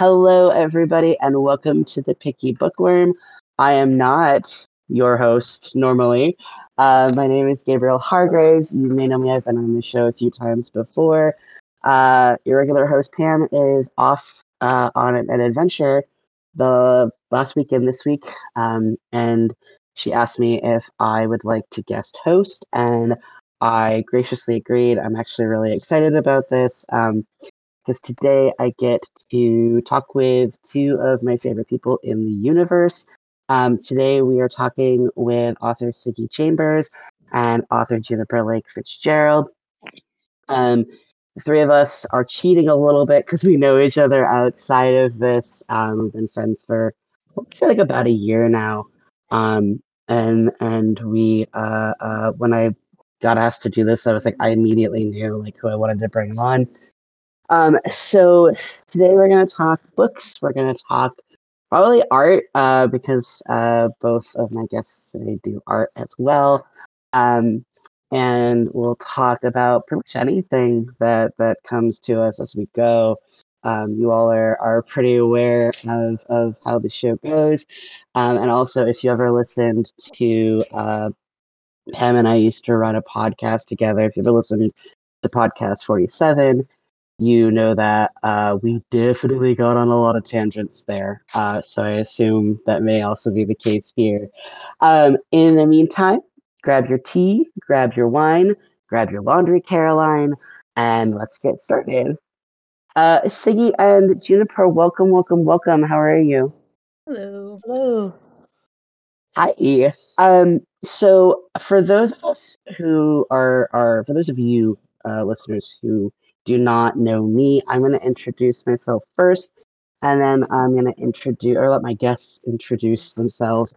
Hello, everybody, and welcome to the Picky Bookworm. I am not your host normally. Uh, my name is Gabriel Hargrave. You may know me, I've been on the show a few times before. Uh, your regular host, Pam, is off uh, on an, an adventure the last weekend this week, um, and she asked me if I would like to guest host, and I graciously agreed. I'm actually really excited about this. Um, because today I get to talk with two of my favorite people in the universe. Um, today we are talking with author Siggy Chambers and author Juniper Lake Fitzgerald. Um, the three of us are cheating a little bit because we know each other outside of this. Um, we've been friends for let's say like about a year now. Um, and and we uh, uh, when I got asked to do this, I was like I immediately knew like who I wanted to bring on. Um, so today we're going to talk books. We're going to talk probably art uh, because uh, both of my guests today do art as well. Um, and we'll talk about pretty much anything that that comes to us as we go. Um, you all are, are pretty aware of, of how the show goes. Um, and also, if you ever listened to uh, Pam and I used to run a podcast together, if you ever listened to podcast 47, you know that uh, we definitely got on a lot of tangents there. Uh, so I assume that may also be the case here. Um, in the meantime, grab your tea, grab your wine, grab your laundry, Caroline, and let's get started. Uh, Siggy and Juniper, welcome, welcome, welcome. How are you? Hello. Hello. Hi. Um, so for those of us who are are for those of you uh, listeners who do not know me, I'm going to introduce myself first, and then I'm going to introduce or let my guests introduce themselves.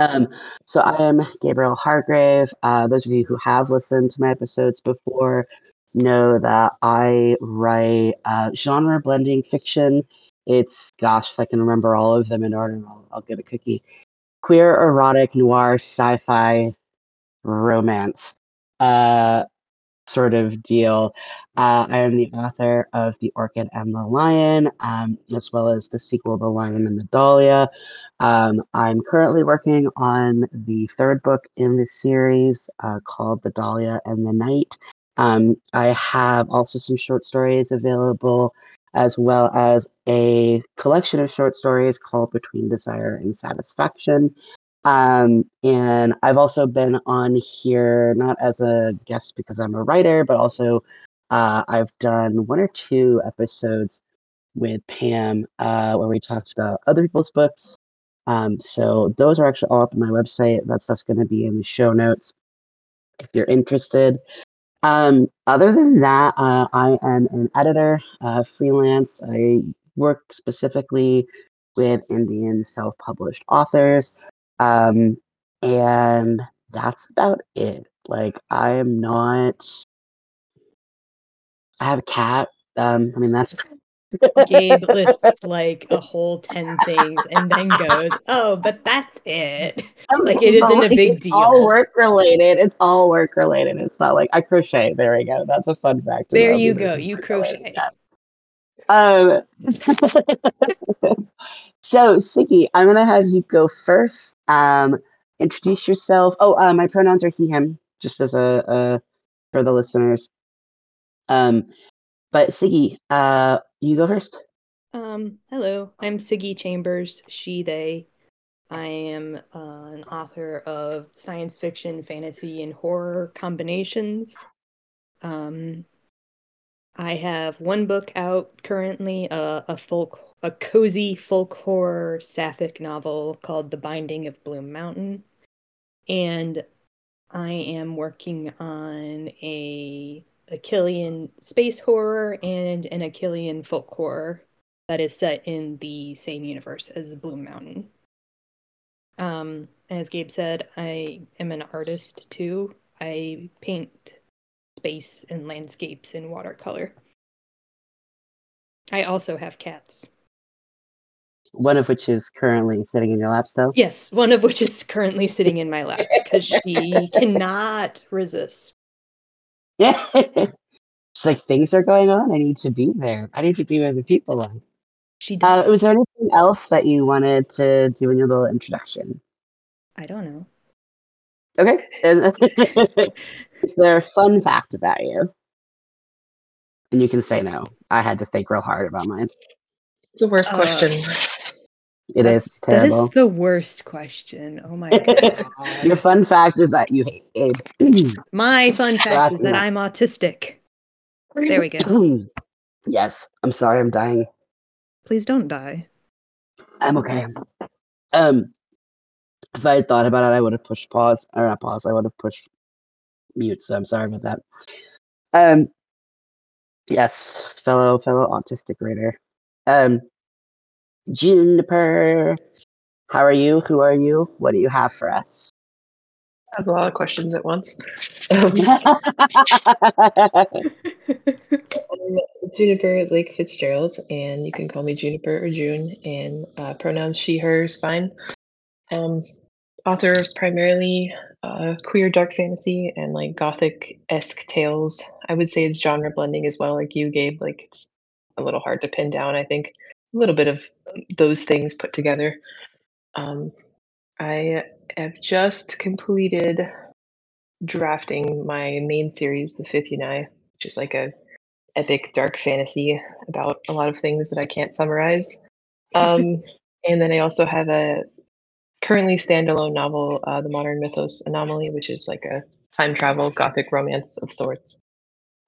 Um, so I am Gabriel Hargrave. Uh, those of you who have listened to my episodes before know that I write uh, genre blending fiction. It's gosh, if I can remember all of them in order, I'll, I'll get a cookie. Queer, erotic, noir, sci-fi, romance. Uh, sort of deal. Uh, I am the author of The Orchid and the Lion, um, as well as the sequel, The Lion and the Dahlia. Um, I'm currently working on the third book in the series uh, called The Dahlia and the Night. Um, I have also some short stories available, as well as a collection of short stories called Between Desire and Satisfaction. Um, and I've also been on here not as a guest because I'm a writer, but also uh, I've done one or two episodes with Pam uh, where we talked about other people's books. Um, so those are actually all up on my website. That stuff's going to be in the show notes if you're interested. Um, other than that, uh, I am an editor, uh, freelance. I work specifically with indie self published authors. Um, and that's about it. Like, I am not. I have a cat. Um, I mean, that's. Gabe lists like a whole 10 things and then goes, Oh, but that's it. Like, it isn't a big deal. it's all work related. It's all work related. It's not like I crochet. There we go. That's a fun fact. There you go. You crochet. Um, so, Siggy, I'm going to have you go first. Um, introduce yourself. Oh, uh, my pronouns are he, him, just as a, a for the listeners. Um, but Siggy, uh, you go first. Um, hello, I'm Siggy Chambers, she, they. I am uh, an author of science fiction, fantasy, and horror combinations. Um, I have one book out currently, uh, a folk, a cozy folk horror sapphic novel called The Binding of Bloom Mountain, and I am working on a Achillean space horror and an Achillean folk horror that is set in the same universe as Bloom Mountain. Um, as Gabe said, I am an artist too. I paint space and landscapes in watercolor. I also have cats. One of which is currently sitting in your lap still. Yes, one of which is currently sitting in my lap because she cannot resist. Yeah. It's like things are going on. I need to be there. I need to be where the people are. She does. Uh, was there anything else that you wanted to do in your little introduction? I don't know. Okay. Is there a fun fact about you? And you can say no. I had to think real hard about mine. It's the worst Uh, question. It is That's- terrible. is the worst question. Oh my god. Your fun fact is that you hate Gabe. My fun fact Last is that one. I'm autistic. There we go. yes. I'm sorry. I'm dying. Please don't die. I'm okay. Um, if I had thought about it, I would have pushed pause or not pause. I would have pushed mute. So I'm sorry about that. Um, yes, fellow fellow autistic reader. Um, Juniper, how are you? Who are you? What do you have for us? That's a lot of questions at once. Um, Juniper Lake Fitzgerald, and you can call me Juniper or June, and uh, pronouns she, her is fine. Um, author of primarily uh, queer dark fantasy and like gothic esque tales. I would say it's genre blending as well, like you, Gabe. Like it's a little hard to pin down. I think a little bit of those things put together. Um, I have just completed drafting my main series, The Fifth Unite, which is like a epic dark fantasy about a lot of things that I can't summarize. Um, and then I also have a currently standalone novel, uh, The Modern Mythos Anomaly, which is like a time travel gothic romance of sorts.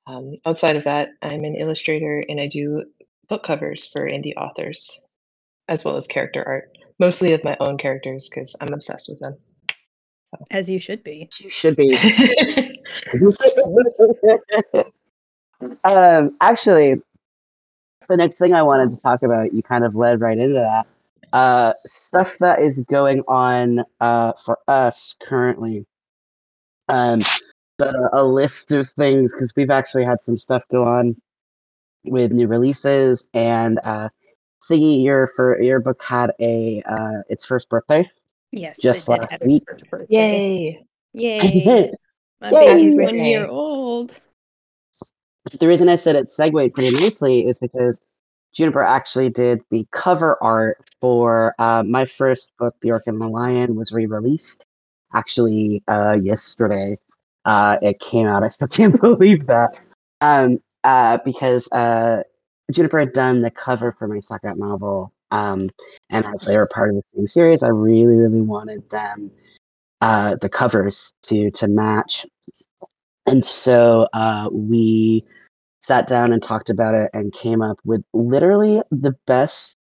Um, outside of that, I'm an illustrator and I do book covers for indie authors, as well as character art, mostly of my own characters because I'm obsessed with them. As you should be. you should be. um, actually, the next thing I wanted to talk about, you kind of led right into that. Uh, stuff that is going on uh, for us currently. Um, the, a list of things because we've actually had some stuff go on with new releases and uh, Siggy, your for your book had a uh, its first birthday. Yes. Just it did last week. Yay! Yay. My Yay. baby's Happy one year old. So the reason I said it segued pretty nicely is because Juniper actually did the cover art for uh, my first book, The Orchid and the Lion, was re-released actually uh, yesterday. Uh, it came out. I still can't believe that. Um, uh, because uh, Juniper had done the cover for my second novel, um, and as they were part of the same series, I really, really wanted them uh, the covers to to match. And so uh, we sat down and talked about it and came up with literally the best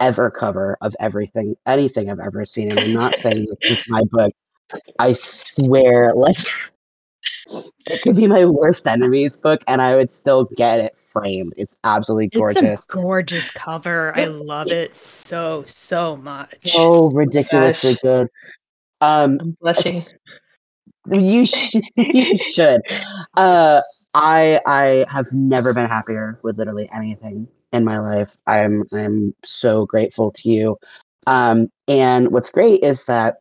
ever cover of everything, anything I've ever seen. And I'm not saying this is my book. I swear, like it could be my worst enemy's book, and I would still get it framed. It's absolutely gorgeous. It's a gorgeous cover. I love it so, so much. so ridiculously Gosh. good. Um, I'm blushing. you should. you should. Uh, I I have never been happier with literally anything in my life. I'm I'm so grateful to you. Um, and what's great is that,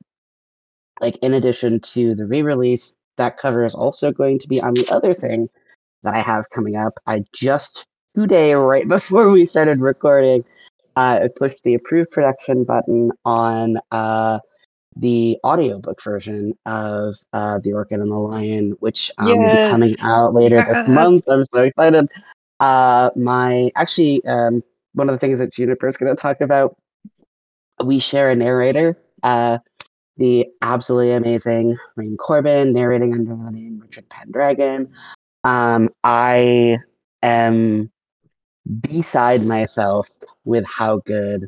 like, in addition to the re-release, that cover is also going to be on the other thing that I have coming up. I just today, right before we started recording, uh, I pushed the approved production button on uh, the audiobook version of uh, The Orchid and the Lion, which um, will be coming out later this month. I'm so excited. Uh, my actually, um, one of the things that Juniper is going to talk about, we share a narrator. Uh, the absolutely amazing Rain Corbin narrating under the name Richard Pendragon. Um, I am beside myself with how good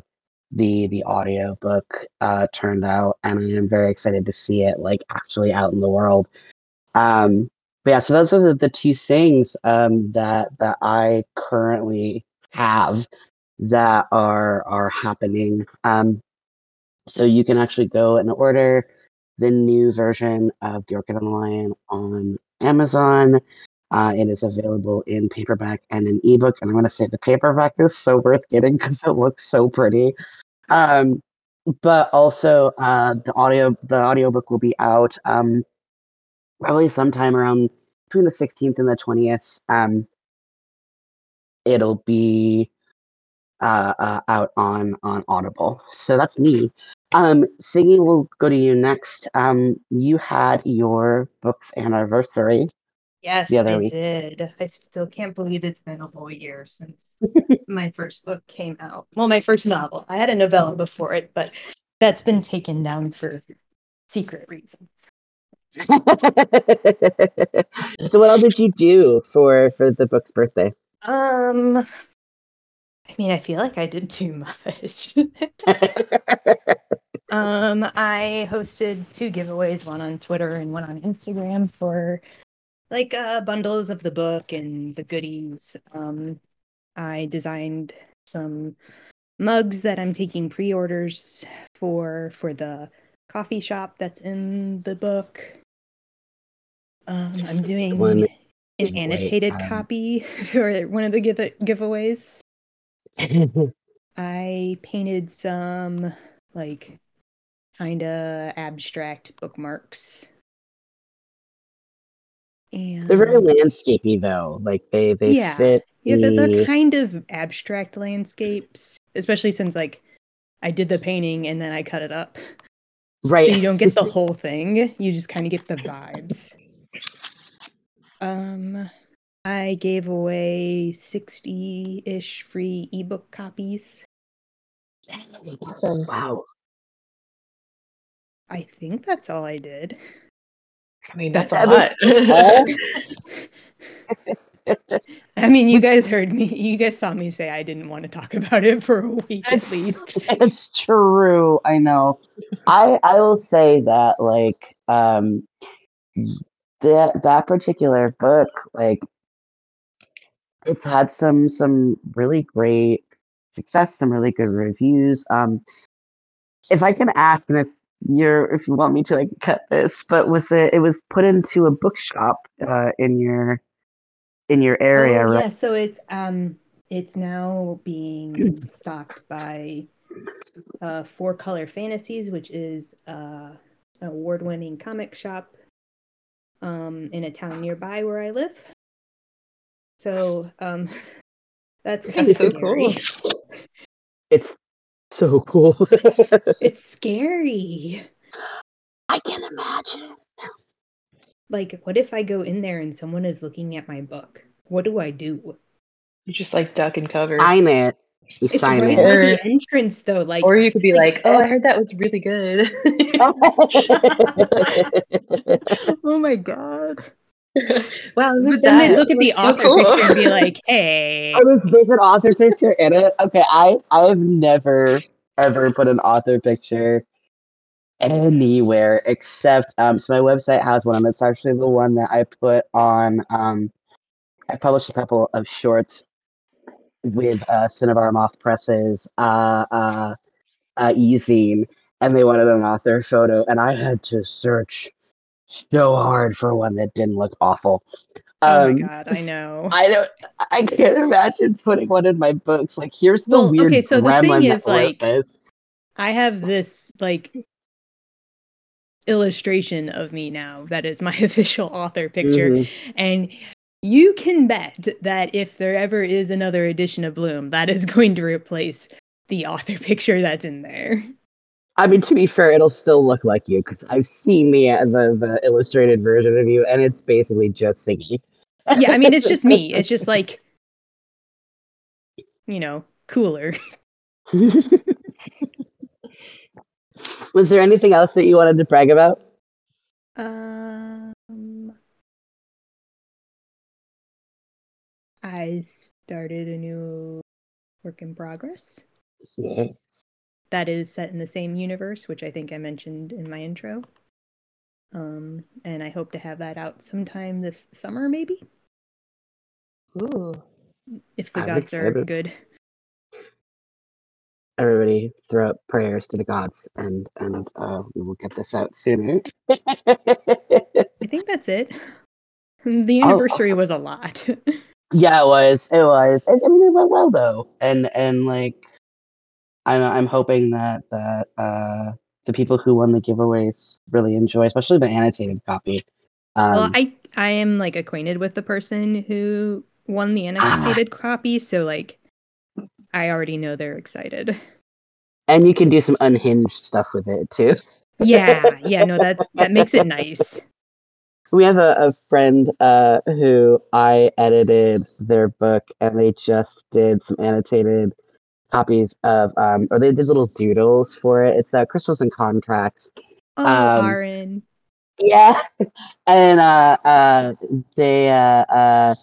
the the audio book uh, turned out, and I am very excited to see it like actually out in the world. Um, but yeah, so those are the, the two things um, that that I currently have that are are happening. Um, so you can actually go and order the new version of The Orchid and the Lion on Amazon. Uh, it is available in paperback and an ebook. And I'm going to say the paperback is so worth getting because it looks so pretty. Um, but also uh, the audio the audiobook will be out um, probably sometime around between the 16th and the 20th. Um, it'll be uh, uh, out on on Audible. So that's me. Um, Siggy, we'll go to you next. Um, you had your book's anniversary. Yes, I week. did. I still can't believe it's been a whole year since my first book came out. Well, my first novel. I had a novella before it, but that's been taken down for secret reasons. so what else did you do for for the book's birthday? Um, I mean, I feel like I did too much. um, I hosted two giveaways, one on Twitter and one on Instagram for like uh bundles of the book and the goodies. Um, I designed some mugs that I'm taking pre-orders for for the coffee shop that's in the book. Um, I'm doing an annotated um, copy for one of the give- giveaways. I painted some like kind of abstract bookmarks. And They're very landscapey though. Like they they Yeah. fit. yeah, they're, they're kind of abstract landscapes, especially since like I did the painting and then I cut it up. right. So you don't get the whole thing. You just kind of get the vibes. Um I gave away 60-ish free ebook copies. Awesome. Wow. I think that's all I did. I mean, that's, That's a lot. all? I mean, you guys heard me. You guys saw me say I didn't want to talk about it for a week at least. It's true. I know. I I will say that like um that that particular book like it's had some some really great success, some really good reviews. Um if I can ask and if you're if you want me to like cut this, but was it it was put into a bookshop uh in your in your area, Oh, right? Yeah, so it's um it's now being stocked by uh Four Color Fantasies, which is uh an award-winning comic shop um in a town nearby where I live. So um that's kind of so scary. cool. It's so cool. It's scary. I can imagine. Like, what if I go in there and someone is looking at my book? What do I do? You just like duck and cover. Sign it. You It's sign right it. by the entrance, though. Like, or you could be like, like, "Oh, I heard that was really good." oh my god! wow, But then they look at the so author cool. picture and be like, "Hey, Oh, there's, there's an author picture in it. Okay, I I've never ever put an author picture anywhere except um. So my website has one, and it's actually the one that I put on. Um, I published a couple of shorts with uh, Cinnabar Moth Presses, uh, uh, uh, e-zine, and they wanted an author photo, and I had to search so hard for one that didn't look awful. oh Um, my god, I know." I don't. I can't imagine putting one in my books. Like, here's the Well, weird okay, so the thing is, like, this. I have this like illustration of me now that is my official author picture, Mhm. and you can bet that if there ever is another edition of Bloom, that is going to replace the author picture that's in there. I mean, to be fair, it'll still look like you because I've seen the, uh, the the illustrated version of you, and it's basically just Siggy. yeah, I mean, it's just me. It's just like, you know, cooler. Was there anything else that you wanted to brag about? Um, I started a new work in progress Yeah. That is set in the same universe, which I think I mentioned in my intro. Um, and I hope to have that out sometime this summer, maybe, Ooh. if the I'm gods are good. Everybody, throw up prayers to the gods, and and uh, we will get this out soon. I think that's it. The Oh, anniversary awesome. was a lot. Yeah, it was. It was. I mean, it went well though, and and like, I'm I'm hoping that that uh the people who won the giveaways really enjoy, especially the annotated copy. Um, well, I I am like acquainted with the person who won the Ah. annotated copy, so like I already know they're excited. And you can do some unhinged stuff with it too. Yeah, yeah, no, that that makes it nice. We have a, a friend uh, who I edited their book, and they just did some annotated copies of, um, or they did little doodles for it. It's uh, Crystals and Contracts. Oh, Um, Aaron. Yeah, and uh, uh, they uh, uh,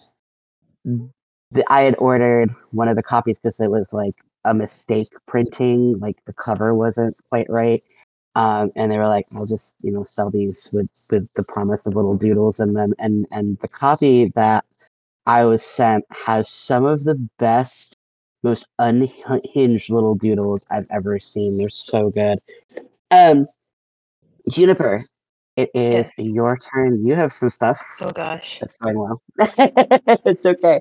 the, I had ordered one of the copies because it was like a mistake printing, like the cover wasn't quite right. Um, and they were like, "I'll just you know sell these with with the promise of little doodles in them." And and the copy that I was sent has some of the best, most unhinged little doodles I've ever seen. They're so good. Um, Juniper, it is Yes. your turn. You have some stuff Oh gosh. that's going well. it's okay.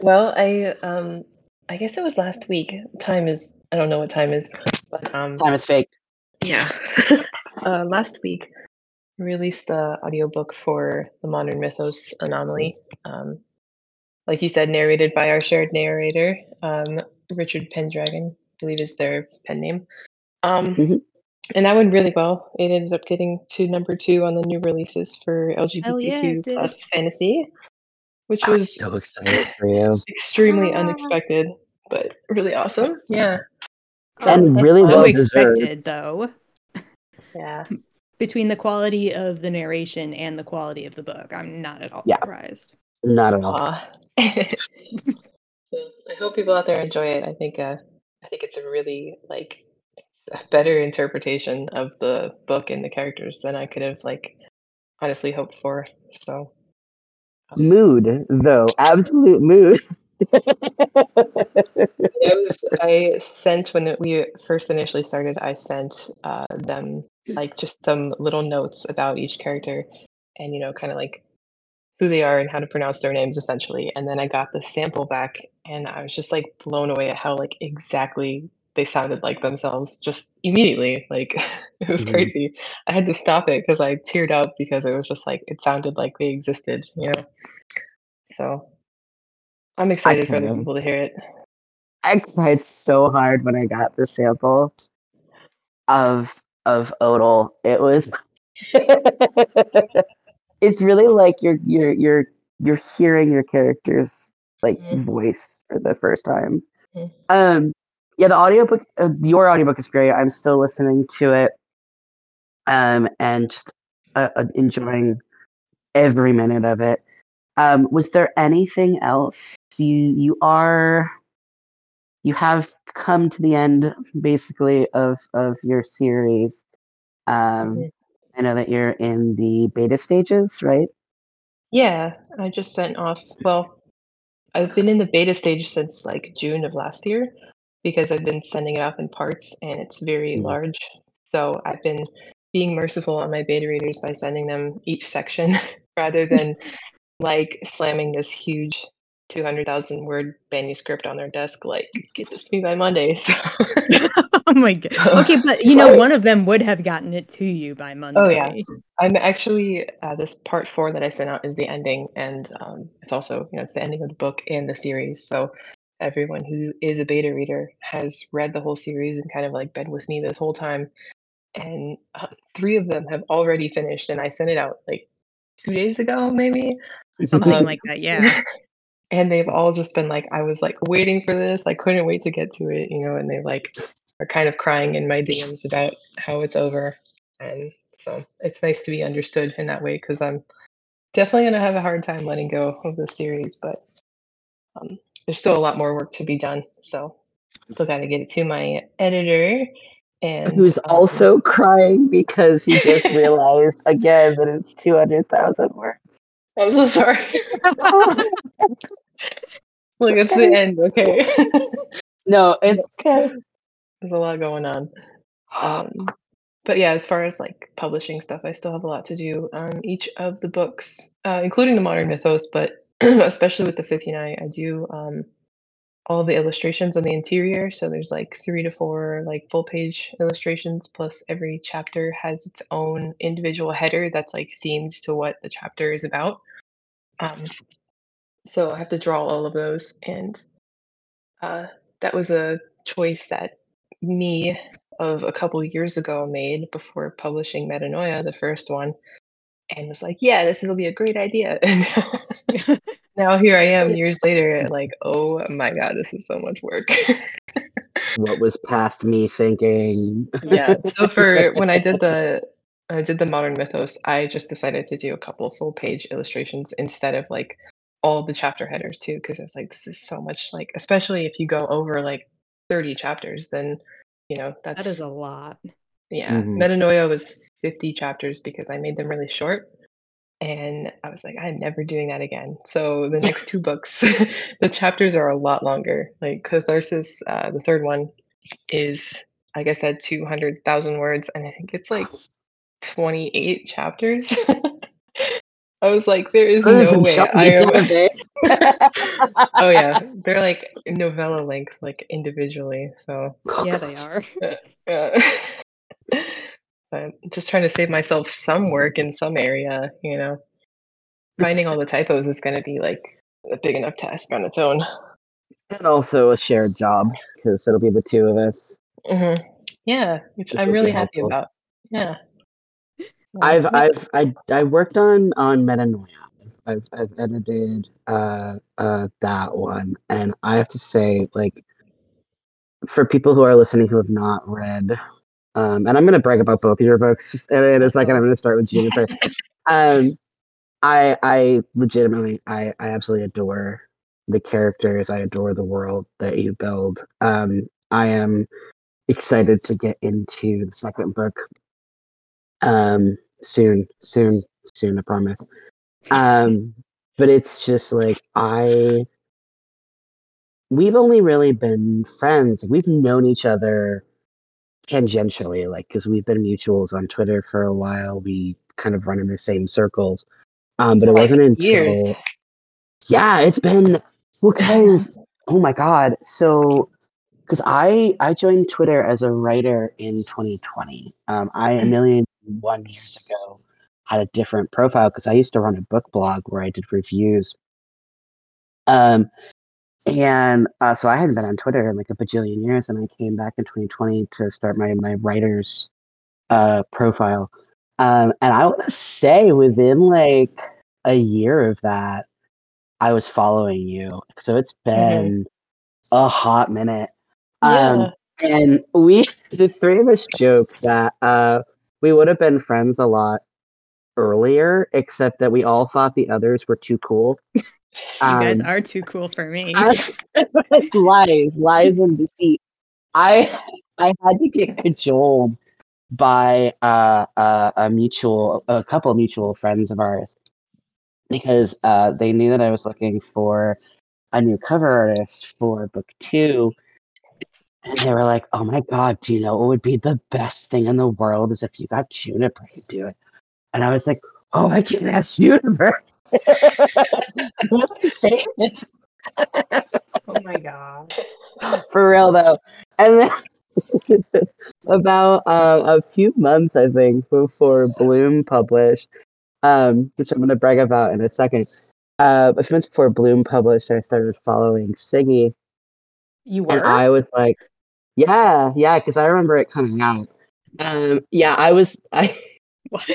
Well, I um I guess it was last week. Time is I don't know what time is, but um Time is fake. yeah. uh last week released the audiobook for the Modern Mythos Anomaly. Um like you said, narrated by our shared narrator, um, Richard Pendragon, I believe is their pen name. Um Mhm. and that went really well. It ended up getting to number two on the new releases for Hell yeah, LGBTQ plus fantasy, which I'm was so excited for you. extremely Ah. unexpected, but really awesome. Yeah. And really fun. well deserved. expected though. Yeah. Between the quality of the narration and the quality of the book, I'm not at all Yeah. surprised. Not at all. I hope people out there enjoy it. I think uh, I think it's a really like a better interpretation of the book and the characters than I could have like honestly hoped for. So Mood, though. Absolute mood. it was I sent when we first initially started. I sent uh, them like just some little notes about each character, and you know, kind of like who they are and how to pronounce their names, essentially. And then I got the sample back, and I was just like blown away at how like exactly they sounded like themselves just immediately. Like it was Mhm. crazy. I had to stop it because I teared up because it was just like it sounded like they existed, you know. So I'm excited for other can. people to hear it. I cried so hard when I got the sample of of Odal. It was it's really like you're you're you're you're hearing your character's like Mhm. voice for the first time. Mhm. Um yeah, the audiobook uh, your audiobook is great. I'm still listening to it. Um and just uh, uh, enjoying every minute of it. Um was there anything else you you are you have come to the end basically of of your series. Um, Mhm. I know that you're in the beta stages, right? Yeah, I just sent off. Well, I've been in the beta stage since like June of last year because I've been sending it off in parts and it's very Mhm. large. So I've been being merciful on my beta readers by sending them each section rather than like slamming this huge 200,000 word manuscript on their desk, like, get this to me by Monday. So, oh my god. Okay, but you know, one of them would have gotten it to you by Monday. Oh, yeah. I'm actually uh, this part four that I sent out is the ending, and um, it's also you know it's the ending of the book and the series. So everyone who is a beta reader has read the whole series and kind of like been with me this whole time. And uh, three of them have already finished, and I sent it out like two days ago, maybe. Something Um, like that, yeah. And they've all just been like, I was like waiting for this. I couldn't wait to get to it, you know. And they like are kind of crying in my DMs about how it's over, and so it's nice to be understood in that way because I'm definitely gonna have a hard time letting go of the series, but um, there's still a lot more work to be done. So still got to get it to my editor, and Who's um, also crying because he just realized again that it's 200,000 words. I'm so sorry. Look, it's the end. Okay, no, it's okay. there's a lot going on. um, but yeah, as far as like publishing stuff, I still have a lot to do on each of the books, uh, including the modern mythos, but especially with the 59, I I do um, all the illustrations on the interior. So there's like three to four like full page illustrations, plus every chapter has its own individual header that's like themed to what the chapter is about. Um, so I have to draw all of those and uh, that was a choice that me of a couple years ago made before publishing Metanoia, the first one, and was like, "Yeah, this will be a great idea." And now here I am years later, like, oh my god, this is so much work. what was past me thinking? yeah. So for when I did the I did the modern mythos, I just decided to do a couple full page illustrations instead of like all the chapter headers too, because it's like this is so much like, especially if you go over like 30 chapters, then you know that's That is a lot. yeah. Mhm. Metanoia was 50 chapters because I made them really short. And I was like, I'm never doing that again. So the next two books, the chapters are a lot longer. Like Catharsis, uh, the third one, is like I said, 200,000 words, and I think it's like 28 chapters. I was like, there is There's no way I am. oh yeah, they're like novella length, like individually. So Yeah, they are. uh, I'm just trying to save myself some work in some area, you know. Finding all the typos is going to be like a big enough task on its own. and also a shared job because it'll be the two of us. hmm Yeah, which Which I'm really happy about. Yeah. I've I've I I worked on on Metanoia. I've I've edited uh uh that one, and I have to say, like, for people who are listening who have not read, um, and I'm gonna brag about both of your books in, in a second. I'm gonna start with Juniper. um, I I legitimately I I absolutely adore the characters. I adore the world that you build. Um, I am excited to get into the second book um soon soon soon i promise. Um but it's just like i we've only really been friends. We've known each other tangentially like because we've been mutuals on twitter for a while. We kind of run in the same circles. Um but it wasn't until years. yeah it's been because oh my god. So because i i joined twitter as a writer in 2020 um i a Mhm. million one years ago had a different profile because i used to run a book blog where i did reviews um and uh, so i hadn't been on twitter in like a bajillion years and i came back in 2020 to start my my writers uh profile um and i want to say within like a year of that I was following you. So it's been a hot minute. Um, Yeah. and we, the three of us joked that uh, we would have been friends a lot earlier, except that we all thought the others were too cool. You guys Um, are too cool for me. lies, lies and deceit. I I had to get cajoled by uh, uh, a mutual, a couple mutual friends of ours, because uh, they knew that I was looking for a new cover artist for book two, and they were like, "Oh my god, do you know what would be the best thing in the world is if you got Juniper to do it?" And I was like, "Oh, I can ask Juniper." What am I saying this? oh my god. for real though. And then about uh, a few months, I think, before Bloom published, um, which I'm going to brag about in a second. Uh, a few months before Bloom published, I started following Siggy, You and were? I was like, "Yeah, yeah," because I remember it coming out. Um, yeah, I was, I, What?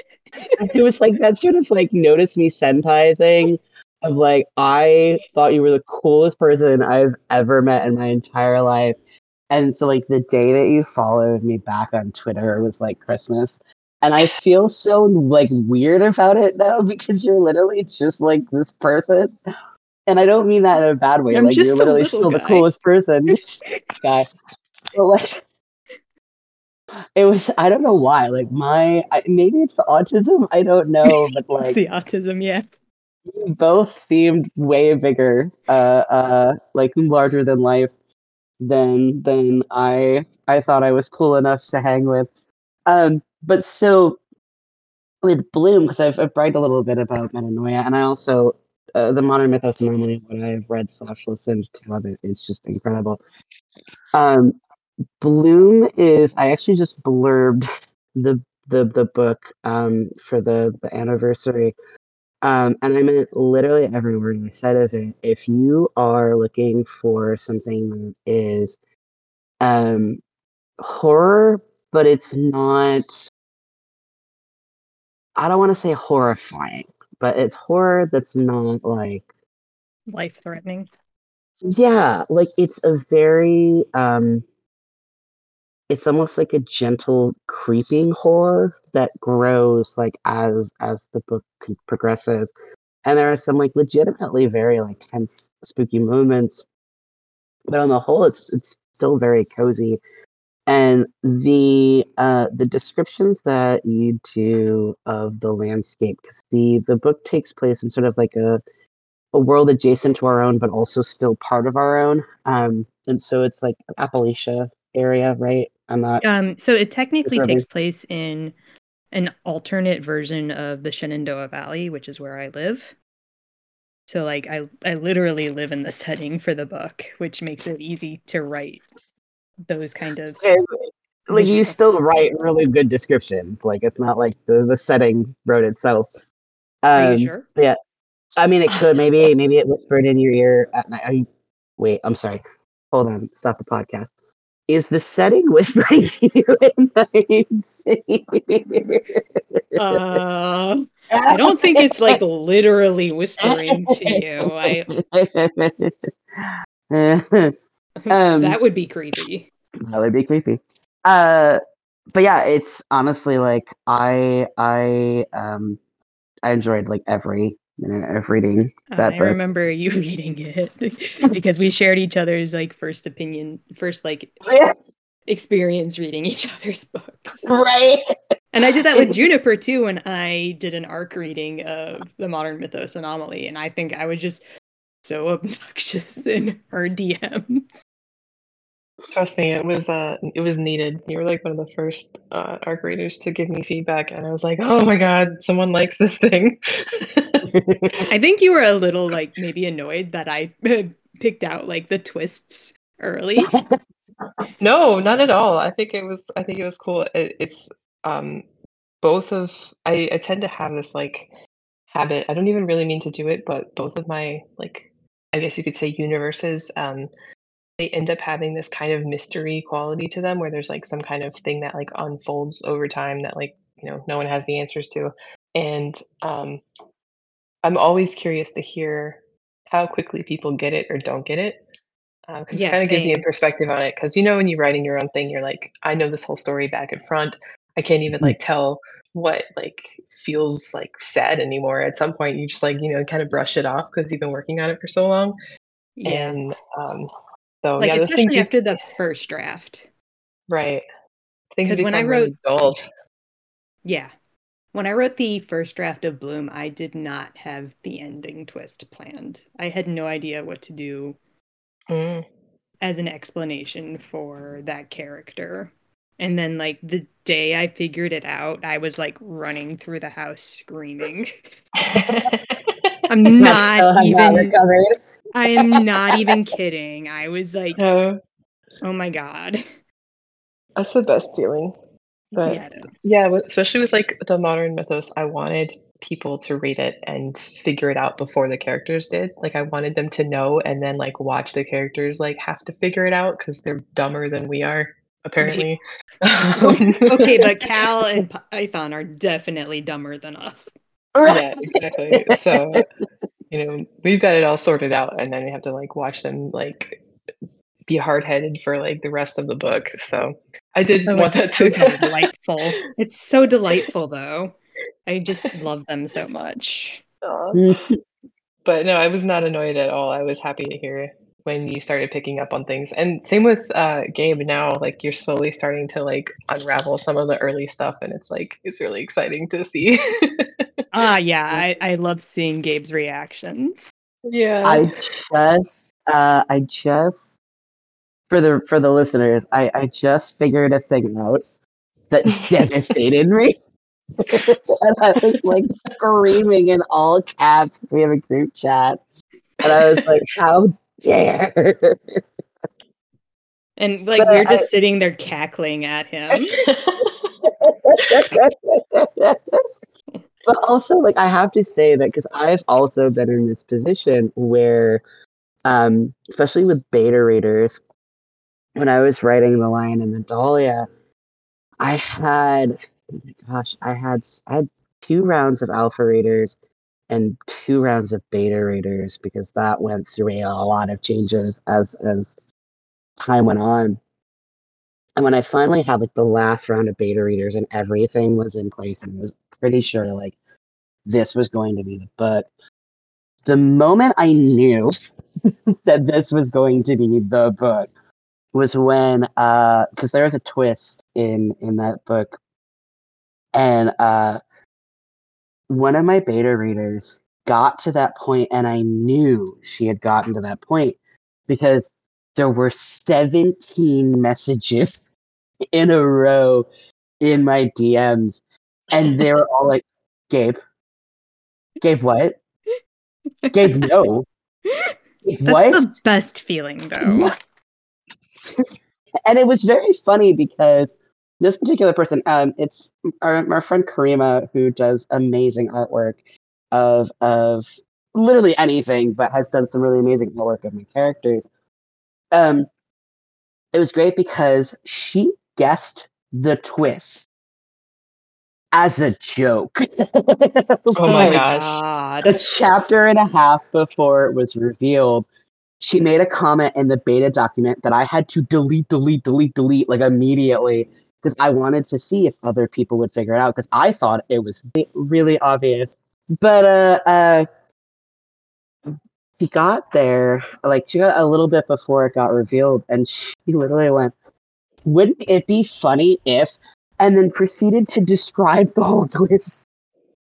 it was like that sort of like notice me senpai thing of like I thought you were the coolest person I've ever met in my entire life. And so like the day that you followed me back on Twitter was like Christmas. And I feel so like weird about it now because you're literally just like this person. And I don't mean that in a bad way. I'm like just you're literally still the coolest person. You're just this guy. But like it was I don't know why. Like my I, maybe it's the autism. I don't know, but like the autism, yeah. both seemed way bigger, uh, uh, like larger than life than than I I thought I was cool enough to hang with. Um, but so with Bloom, because I've, I've bragged a little bit about Metanoia, and I also uh, the modern mythos Anomaly what I've read slash listened to of it is just incredible. Um, Bloom is I actually just blurbed the the the book um for the the anniversary Um, and I meant literally every word I said of it. If you are looking for something that is um, horror, but it's not, I don't want to say horrifying, but it's horror that's not like, Life threatening. yeah, like it's a very, um, it's almost like a gentle creeping horror that grows like as as the book progresses. And there are some like legitimately very like tense spooky moments but on the whole it's it's still very cozy. And the uh the descriptions that you do of the landscape because the the book takes place in sort of like a a world adjacent to our own but also still part of our own. Um and so it's like appalachia area right i'm not Um, so it technically Disturbing. takes place in an alternate version of the Shenandoah Valley, which is where I live. So like I I literally live in the setting for the book, which makes it easy to write those kind of Okay, like you still write really good descriptions. Like it's not like the the setting wrote itself. Are Um, you sure? Yeah, I mean it could maybe maybe it whispered in your ear at night. Are you, wait, I'm sorry. Hold on. Stop the podcast. Is the setting whispering to you at night? Uh, I don't think it's like literally whispering to you. I Um, that would be creepy. that would be creepy. Uh, but yeah, it's honestly like I I um I enjoyed like every minute of reading that I remember you reading it because we shared each other's like first opinion, first like experience reading each other's books. right. And I did that with Juniper too when I did an arc reading of the Modern Mythos Anomaly. And I think I was just so obnoxious in her DM. Trust me, it was uh it was needed. You were like one of the first uh arc readers to give me feedback and I was like, oh my god, someone likes this thing. I think you were a little like maybe annoyed that I picked out like the twists early. no, not at all. I think it was I think it was cool. It, it's um both of I, I tend to have this like habit. I don't even really mean to do it, but both of my like I guess you could say universes um they end up having this kind of mystery quality to them where there's like some kind of thing that like unfolds over time that like you know no one has the answers to. And um i'm always curious to hear how quickly people get it or don't get it because Yeah, it kind of gives you a perspective on it. Because you know when you're writing your own thing you're like i know this whole story back and front. I can't even like tell what like feels like sad anymore. At some point you just like you know kind of brush it off because you've been working on it for so long. Yeah. and um so like yeah especially you- after the first draft. Right. Because when I become really. Yeah. When I wrote the first draft of Bloom, I did not have the ending twist planned. I had no idea what to do Mm. as an explanation for that character. And then, like, the day I figured it out, I was like running through the house screaming. I'm Still not even, recovered. I am not even kidding. I was like, No, oh my God. that's the best feeling. But Yeah, yeah, especially with like the modern mythos, I wanted people to read it and figure it out before the characters did. Like I wanted them to know and then like watch the characters like have to figure it out because they're dumber than we are, apparently. okay, but Cal and Python are definitely dumber than us. yeah, exactly. So you know, we've got it all sorted out, and then you have to like watch them like be hard headed for like the rest of the book. So I did Oh, want that it's so to delightful. It's so delightful, though. I just love them so much. But no, I was not annoyed at all. I was happy to hear when you started picking up on things. And same with uh Gabe now, like you're slowly starting to like unravel some of the early stuff and it's like it's really exciting to see. Ah, yeah, I, I love seeing Gabe's reactions. yeah. I just uh I just for the for the listeners, I, I just figured a thing out that devastated me. and I was like screaming in all caps. We have a group chat. And I was like, how dare And like So you're I- just sitting there cackling at him. but also like I have to say that because I've also been in this position where, um, especially with beta readers, when I was writing the Lion and the Dahlia, I had, oh gosh, I had I had two rounds of alpha readers and two rounds of beta readers because that went through a lot of changes as as time went on. And when I finally had like the last round of beta readers and everything was in place and I was pretty sure like this was going to be the book, the moment I knew that this was going to be the book was when uh because there was a twist in in that book and uh one of my beta readers got to that point and I knew she had gotten to that point because there were 17 messages in a row in my DMs and they were all like Gabe Gabe what? Gabe no. Gabe, That's what? the best feeling, though. and it was very funny because this particular person, um, it's our, our friend Karima who does amazing artwork of of literally anything, but has done some really amazing artwork of my characters. Um, it was great because she guessed the twist as a joke. Oh my Like, gosh. a chapter and a half before it was revealed, she made a comment in the beta document that I had to delete, delete, delete, delete like immediately because I wanted to see if other people would figure it out because I thought it was really obvious. But uh, uh, she got there, like she got a little bit before it got revealed, and she literally went, "Wouldn't it be funny if?" And then proceeded to describe the whole twist.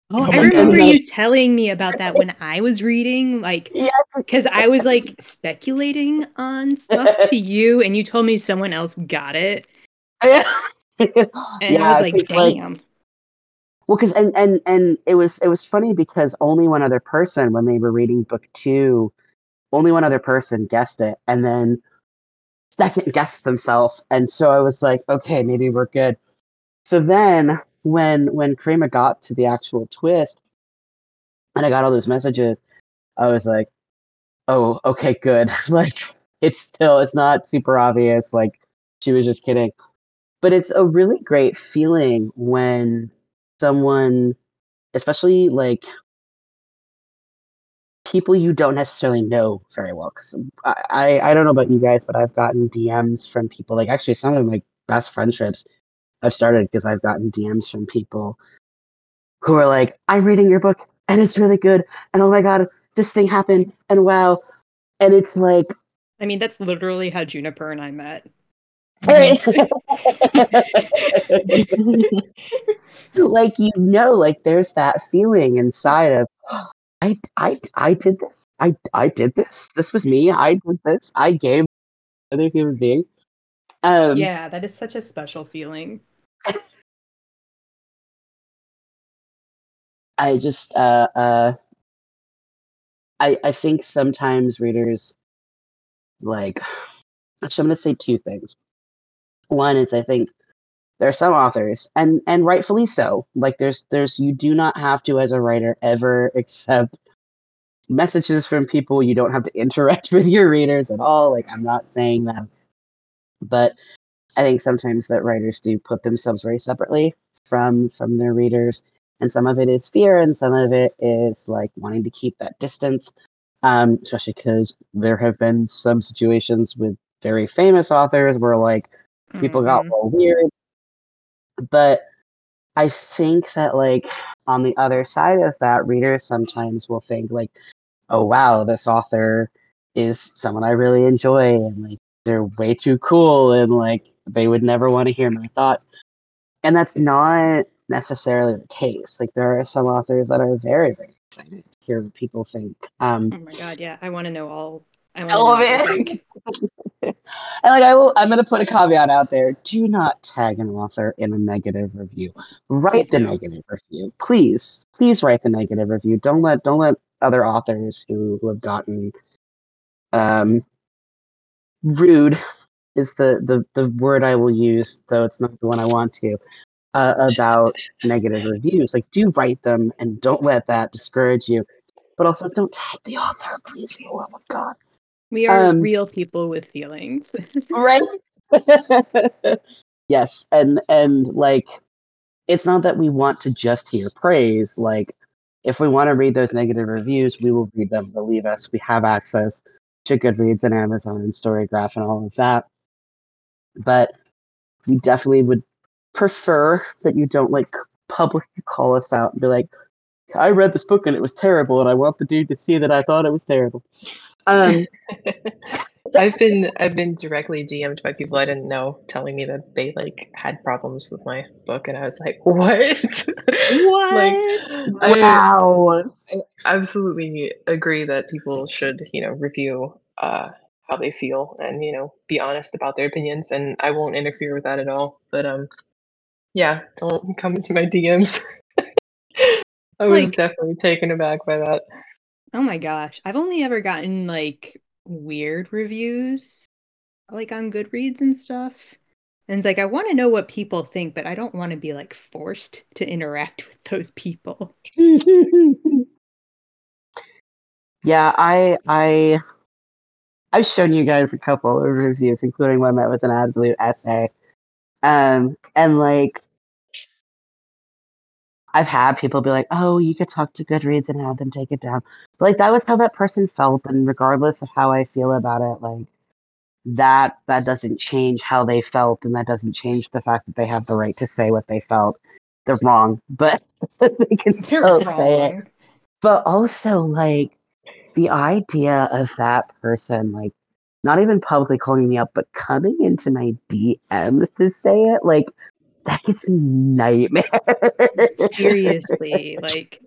Oh, I my remember you telling me about that when I was reading, like, Yeah. because I was like speculating on stuff to you, and you told me someone else got it, and and I was like, damn. Well, because and and and it was it was funny because only one other person when they were reading book two, only one other person guessed it, and then second guessed themselves, and so I was like, okay, maybe we're good. So then when when Karima got to the actual twist, and I got all those messages, I was like, oh, okay, good. like it's still it's not super obvious. Like she was just kidding, but it's a really great feeling when someone, especially like people you don't necessarily know very well. Because I, I, don't know about you guys, but I've gotten DMs from people. Like actually, some of my best friendships I've started because I've gotten DMs from people who are like, "I'm reading your book and it's really good," and oh my god, this thing happened, and wow, and it's like. I mean, that's literally how Juniper and I met. like you know like there's that feeling inside of I, I I did this. I I did this. This was me. I did this. I gave another human being. Um yeah, that is such a special feeling. I just uh uh I I think sometimes readers like actually I'm gonna say two things. One is I think there are some authors and and rightfully so. Like there's there's you do not have to as a writer ever accept messages from people. You don't have to interact with your readers at all. Like i'm not saying that. But i think sometimes that writers do put themselves very separately from from their readers and some of it is fear and some of it is like wanting to keep that distance um especially because there have been some situations with very famous authors where like people got Mhm. all weird but i think that like on the other side of that readers sometimes will think like oh wow this author is someone i really enjoy and like they're way too cool and like they would never want to hear my thoughts and that's not necessarily the case like there are some authors that are very very excited to hear what people think um Oh my god, yeah, I want to know all. I want all of to know it. and like I will, I'm gonna put a caveat out there: do not tag an author in a negative review. Write the negative review, please. Please write the negative review. Don't let don't let other authors who, who have gotten um rude is the, the the word I will use, though it's not the one I want to. uh, about negative reviews. Like, do write them and don't let that discourage you. But also, don't tag the author, please, for the love of God. We are Um, real people with feelings. Right? yes, and and like, it's not that we want to just hear praise. Like, if we want to read those negative reviews, we will read them. Believe us, we have access to Goodreads and Amazon and Storygraph and all of that. But we definitely would prefer that you don't like publicly call us out and be like, I read this book and it was terrible, and I want the dude to see that I thought it was terrible. Um, I've been I've been directly DM'd by people I didn't know telling me that they like had problems with my book, and I was like, "What? What? like, wow!" I wow. absolutely agree that people should, you know, review uh, how they feel and you know be honest about their opinions, and I won't interfere with that at all. But um, yeah, don't come into my DMs. I was like- definitely taken aback by that. Oh my gosh. I've only ever gotten like weird reviews like on Goodreads and stuff. And it's like I want to know what people think, but I don't want to be like forced to interact with those people. yeah, I I I've shown you guys a couple of reviews, including one that was an absolute essay. Um, and like I've had people be like, "Oh, you could talk to Goodreads and have them take it down." But, like that was how that person felt, and regardless of how I feel about it, like that that doesn't change how they felt, and that doesn't change the fact that they have the right to say what they felt. They're wrong, but they can still say it but also like the idea of that person like not even publicly calling me up, but coming into my dms to say it like that gives me nightmares Seriously, like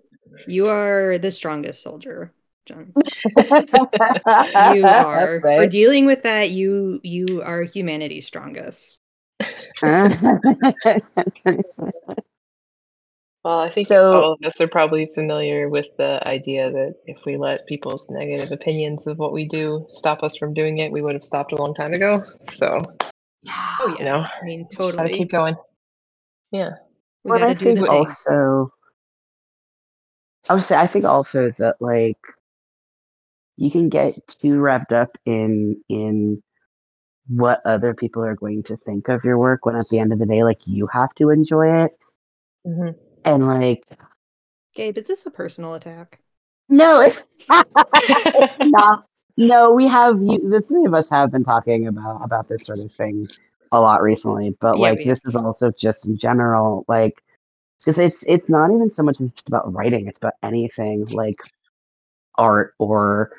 you are the strongest soldier, John. You are for dealing with that. You you are humanity's strongest. Well, I think So- all of us are probably familiar with the idea that if we let people's negative opinions of what we do stop us from doing it, we would have stopped a long time ago. So, Oh yeah, You know, I mean just gotta totally. keep going. Yeah. We Well, I do think also, I would say I think also that like you can get too wrapped up in in what other people are going to think of your work when at the end of the day, like you have to enjoy it hmm and like Gabe, is this a personal attack? no, it's no, no. We have you. The three of us have been talking about about this sort of thing a lot recently, but Yeah, like this is also just in general, like because it's it's not even so much just about writing; it's about anything like art or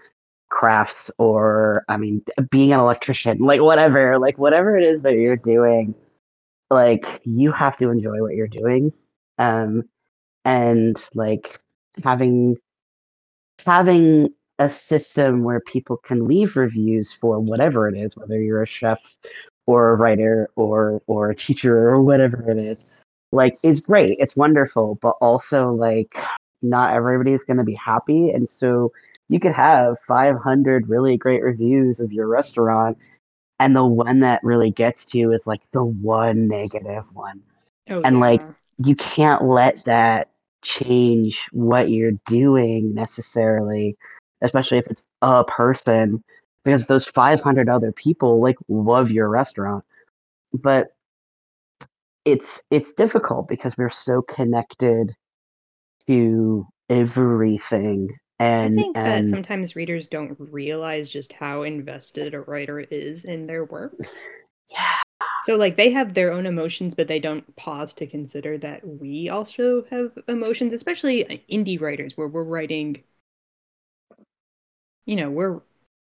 crafts or I mean, being an electrician, like whatever, like whatever it is that you're doing, like you have to enjoy what you're doing, um, and like having having a system where people can leave reviews for whatever it is, whether you're a chef or a writer or or a teacher or whatever it is, like is great. It's wonderful, but also like not everybody's going to be happy, and so you could have 500 really great reviews of your restaurant, and the one that really gets to you is like the one negative one Oh, And, like, you can't let that change what you're doing necessarily, especially if it's a person, because those 500 other people like love your restaurant. But it's it's difficult because we're so connected to everything and I think that sometimes readers don't realize just how invested a writer is in their work. yeah So like they have their own emotions, but they don't pause to consider that we also have emotions, especially uh, indie writers where we're writing you know, we're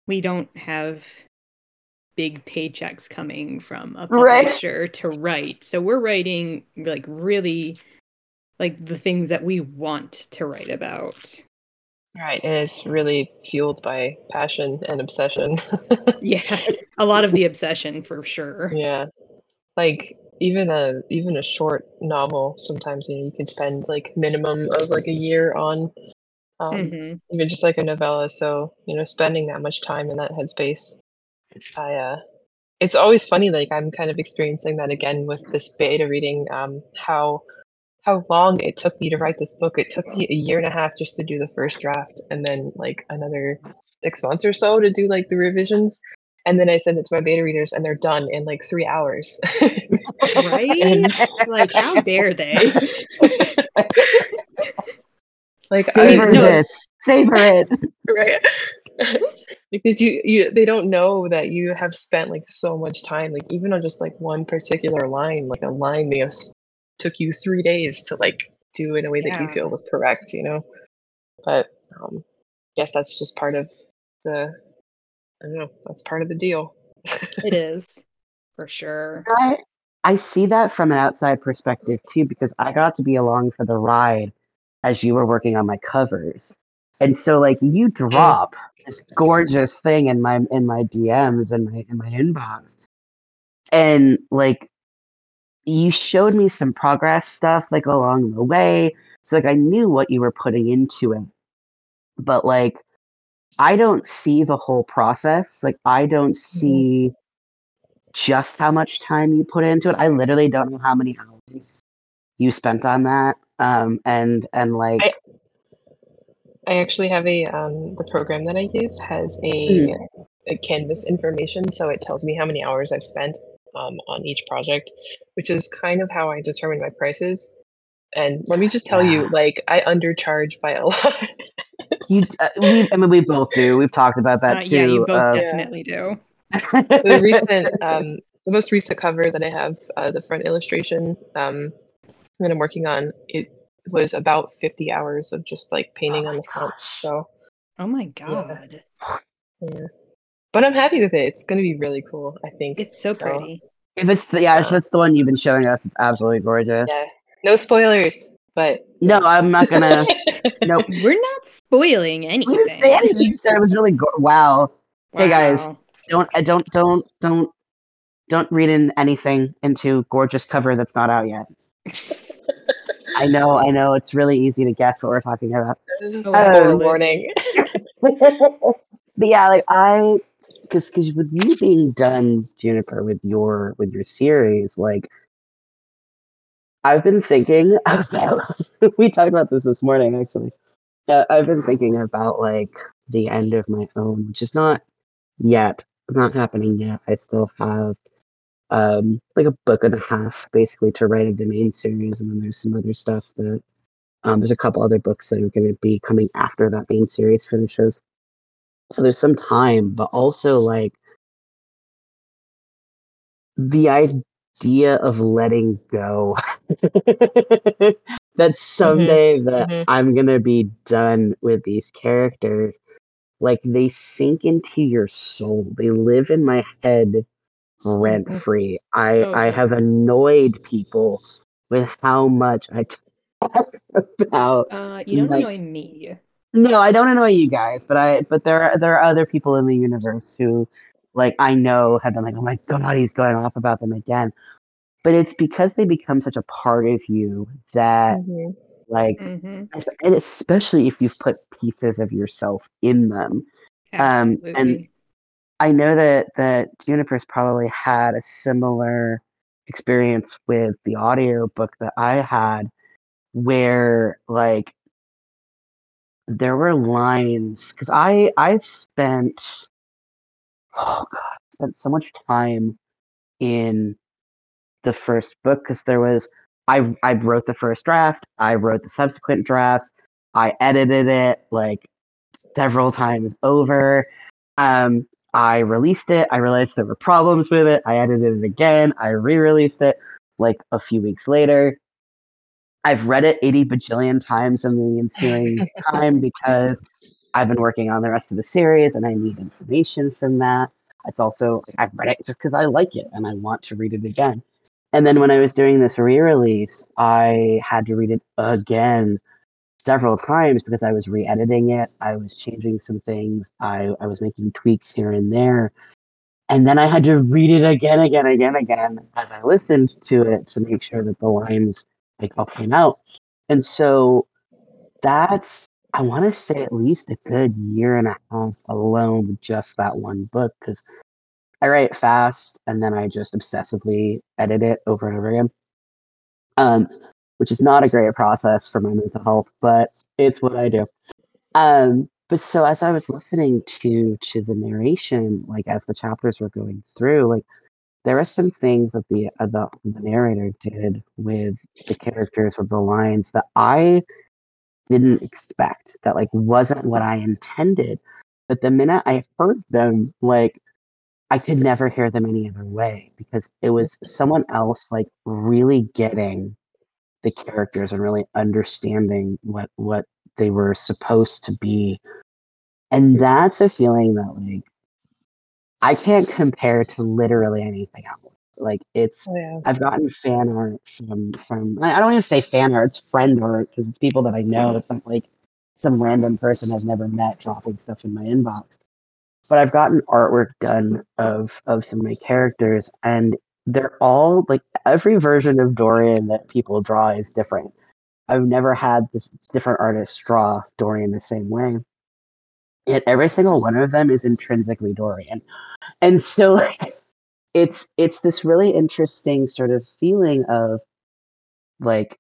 we don't have big paychecks coming from a Right. publisher to write. So we're writing like really like the things that we want to write about. Right. And it's really fueled by passion and obsession. Yeah, a lot of the obsession for sure. yeah. Like even a even a short novel, sometimes you know you can spend like minimum of like a year on um, Mhm. even just like a novella. So, you know, spending that much time in that headspace, I uh it's always funny. Like I'm kind of experiencing that again with this beta reading. Um, how how long it took me to write this book. It took me a year and a half just to do the first draft, and then like another six months or so to do like the revisions. And then I send it to my beta readers, and they're done in like three hours. right? And- like, how dare they? like I, Savor no. this. Savor it. right because you you they don't know that you have spent like so much time like even on just like one particular line like a line may have s- took you three days to like do in a way that you feel was correct you know but um yes that's just part of the i don't know that's part of the deal It is for sure. I I see that from an outside perspective too, because I got to be along for the ride as you were working on my covers. And so like you drop this gorgeous thing in my in my DMs and my in my inbox. And like you showed me some progress stuff like along the way. So like I knew what you were putting into it. But like I don't see the whole process. Like I don't mm-hmm. see just how much time you put into it. I literally don't know how many hours you spent on that. Um and and like I- i actually have a um the program that i use has a, a canvas information so it tells me how many hours i've spent um, on each project which is kind of how i determine my prices and let me just tell you like i undercharge by a lot you uh, we I mean we both do. We've talked about that Uh, too. yeah, you both uh, definitely do. the recent um the most recent cover that i have uh, the front illustration um that i'm working on it was about 50 hours of just like painting Oh on the front so Oh my god. yeah but i'm happy with it it's going to be really cool i think It's so pretty. if it's the, yeah, if um, it's the one you've been showing us, it's absolutely gorgeous. yeah no spoilers but No, I'm not gonna. nope. We're not spoiling You anything. didn't say anything. You said it was really go- wow. Hey, guys. Don't don't don't don't don't read in anything into gorgeous cover that's not out yet. I know, I know. It's really easy to guess what we're talking about. this is Oh, the absolutely. morning but yeah, like I, because because with you being done, Juniper, with your with your series, like I've been thinking about. we talked about this this morning, actually. Uh, I've been thinking about like the end of my own, which is not yet, not happening yet. I still have um like a book and a half basically to write of the main series, and then there's some other stuff that um there's a couple other books that are going to be coming after that main series for the shows. so there's some time but also like the idea of letting go that someday that mhm. i'm gonna be done with these characters like they sink into your soul they live in my head rent free i Oh, i have annoyed people with how much i talk about Uh, you don't Like- annoy me. no, I don't annoy you guys, but I but there are there are other people in the universe who like I know have been like, oh my god, he's going off about them again. But it's because they become such a part of you that Mhm. like hmm and especially if you've put pieces of yourself in them. Um, and- Absolutely. I know that that Juniper's probably had a similar experience with the audiobook that I had where like there were lines because I I've spent oh god spent so much time in the first book because there was I I wrote the first draft I wrote the subsequent drafts I edited it like several times over um I released it I realized there were problems with it I edited it again I re-released it like a few weeks later I've read it 80 bajillion times in the ensuing time because I've been working on the rest of the series and I need information from that. It's also, I've read it just because I like it and I want to read it again. And then when I was doing this re release, I had to read it again several times because I was re editing it. I was changing some things. I, I was making tweaks here and there. And then I had to read it again, again, again, again as I listened to it to make sure that the lines like all came out. And so that's I want to say at least a good year and a half alone with just that one book because I write fast and then I just obsessively edit it over and over again. Um, which is not a great process for my mental health, but it's what I do. Um, but so as I was listening to to the narration, like as the chapters were going through, like there are some things that the uh, the, the narrator did with the characters with the lines that I didn't expect that like wasn't what I intended. But the minute I heard them, like I could never hear them any other way because it was someone else like really getting the characters and really understanding what what they were supposed to be. And that's a feeling that like I can't compare to literally anything else. Like it's Oh, yeah. I've gotten fan art from from I don't even say fan art, it's friend art because it's people that I know. It's not like some random person I've never met dropping stuff in my inbox. But I've gotten artwork done of of some of my characters and they're all like every version of Dorian that people draw is different. I've never had this different artist draw Dorian the same way. Yet every single one of them is intrinsically Dorian. And so like, it's it's this really interesting sort of feeling of like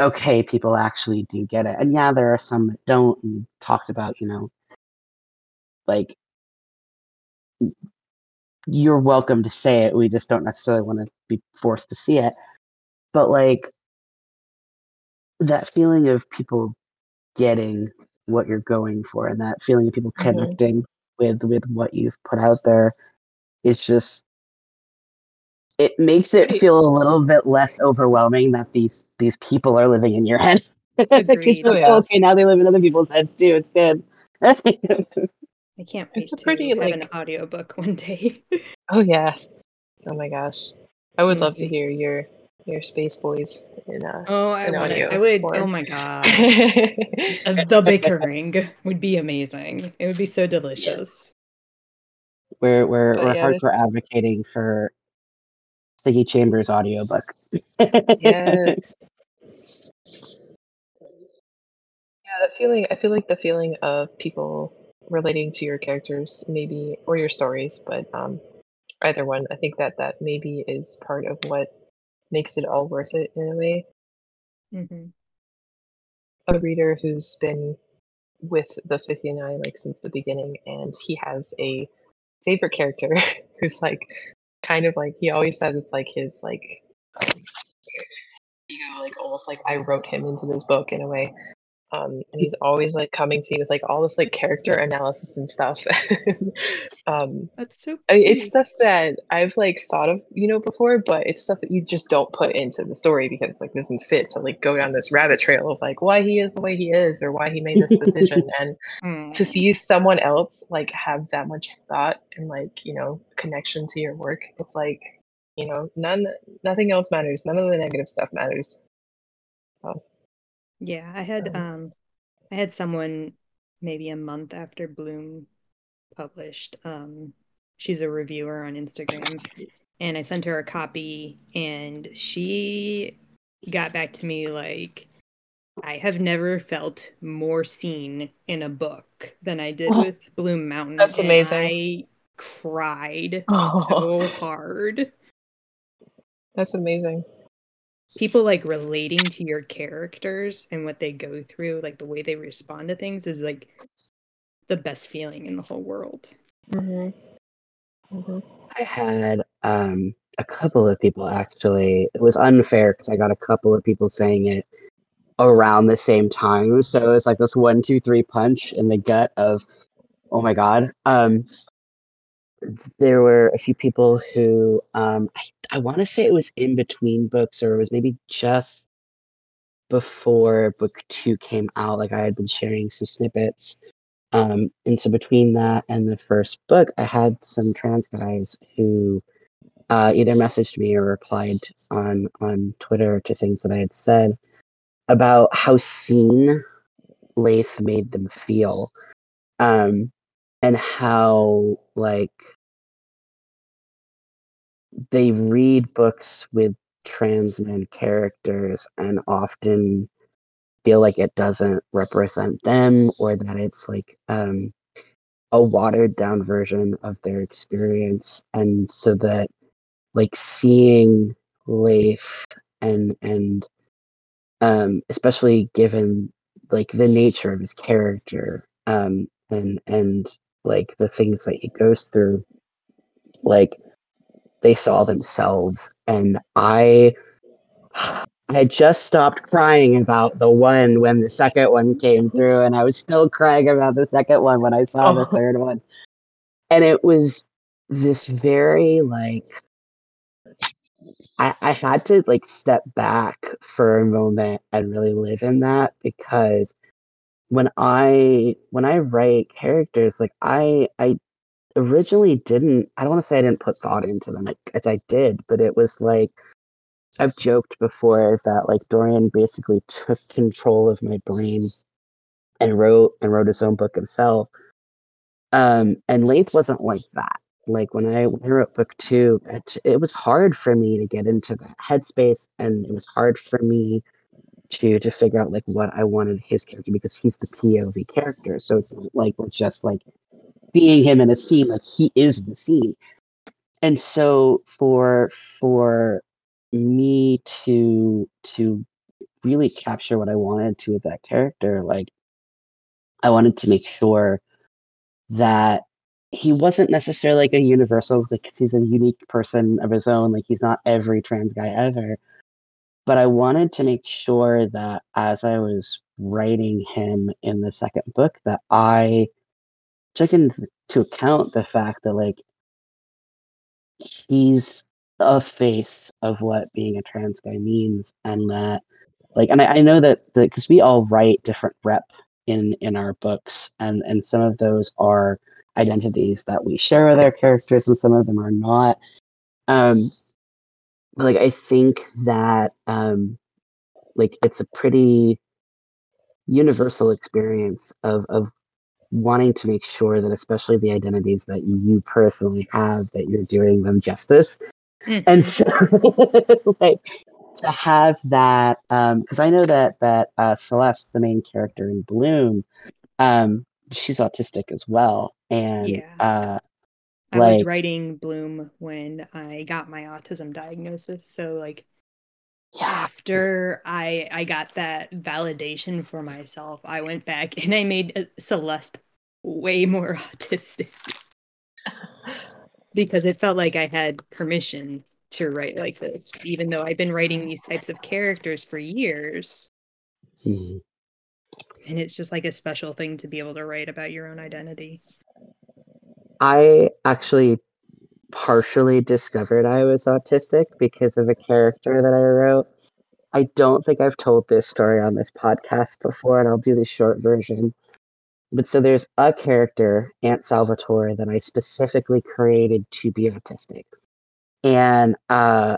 okay people actually do get it and yeah there are some that don't and talked about you know like you're welcome to say it we just don't necessarily want to be forced to see it but like that feeling of people getting what you're going for and that feeling of people Mhm. connecting with with what you've put out there it's just it makes it feel a little bit less overwhelming that these these people are living in your head. Agreed. Oh, yeah. okay, now they live in other people's heads too. It's good. I can't wait It's a to pretty, have like- an audiobook one day. Oh yeah. Oh my gosh. I would love to Mhm. hear your your Space Boys in uh oh, I would. I would. Oh my god. Uh, the bickering would be amazing. It would be so delicious. we're we're But we're yeah, there's- hardcore advocating for Siggy Chambers audiobooks. yes. Yeah, that feeling I feel like the feeling of people relating to your characters maybe or your stories, but um either one. I think that that maybe is part of what makes it all worth it in a way. hmm a reader who's been with the 59 like since the beginning and he has a favorite character who's like kind of like he always says it's like his like um, ego like almost like i wrote him into this book in a way um, and he's always like coming to me with like all this like character analysis and stuff um, That's so. I mean, it's stuff that I've like thought of, you know, before, but it's stuff that you just don't put into the story because it's like doesn't fit to like go down this rabbit trail of like why he is the way he is or why he made this decision. and Mm. to see someone else like have that much thought and like you know connection to your work, it's like you know none nothing else matters. None of the negative stuff matters. Yeah, I had Um, um I had someone maybe a month after Bloom published. Um she's a reviewer on Instagram and I sent her a copy and she got back to me like I have never felt more seen in a book than I did Oh, with Bloom Mountain. that's amazing. I cried Oh. so hard. That's amazing. People like relating to your characters and what they go through, like the way they respond to things, is like the best feeling in the whole world. hmm hmm I had um, a couple of people actually. It was unfair because I got a couple of people saying it around the same time. So it was like this one, two, three punch in the gut of, oh my god. Um, there were a few people who um, I, I want to say it was in between books or it was maybe just before book two came out. Like I had been sharing some snippets. Um, and so between that and the first book, I had some trans guys who uh, either messaged me or replied on on Twitter to things that I had said about how seen Leif made them feel, um, and how like they read books with trans men characters and often feel like it doesn't represent them or that it's like um a watered down version of their experience and so that like seeing Leif and and um especially given like the nature of his character um and and like the things that he goes through like they saw themselves and i I had just stopped crying about the one when the second one came through, and I was still crying about the second one when I saw oh. the third one. And it was this very like I, I had to like step back for a moment and really live in that because when I when I write characters, like I I originally didn't I don't want to say I didn't put thought into them like, as I did, but it was like I've joked before that like Dorian basically took control of my brain and wrote and wrote his own book himself. Um, and Leif wasn't like that. Like when I, when I wrote book two, it, it was hard for me to get into that headspace, and it was hard for me to to figure out like what I wanted his character because he's the POV character. So it's like we're just like being him in a scene, like he is the scene. And so for for me to to really capture what I wanted to with that character, like I wanted to make sure that he wasn't necessarily like a universal, like he's a unique person of his own, like he's not every trans guy ever. But I wanted to make sure that as I was writing him in the second book, that I took into account the fact that like he's a face of what being a trans guy means and that like and i, I know that because we all write different rep in in our books and and some of those are identities that we share with our characters and some of them are not. Um but like i think that um like it's a pretty universal experience of of wanting to make sure that especially the identities that you personally have that you're doing them justice Mm-hmm. And so, like, to have that, um because um, I know that that uh, Celeste, the main character in Bloom, um, she's autistic as well, and yeah. Uh, I like, was writing Bloom when I got my autism diagnosis, so like yeah. after I I got that validation for myself, I went back and I made uh, Celeste way more autistic because it felt like I had permission to write like this, even though I've been writing these types of characters for years. Mm-hmm. And it's just like a special thing to be able to write about your own identity. I actually partially discovered I was autistic because of a character that I wrote. I don't think I've told this story on this podcast before, and I'll do the short version. But so there's a character, Ant Salvatore, that I specifically created to be autistic. And uh,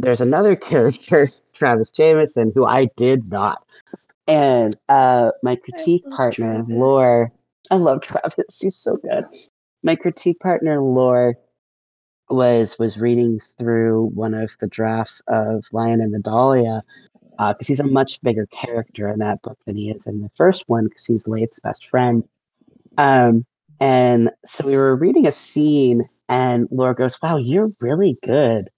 there's another character, Travis Jameson, who I did not. And uh, my critique partner, Travis. Lore, I love Travis. He's so good. My critique partner, Lore, was was reading through one of the drafts of Lion and the Dahlia because uh, he's a much bigger character in that book than he is in the first one because he's Leif's best friend. Um, and so we were reading a scene, and Laura goes, "Wow, you're really good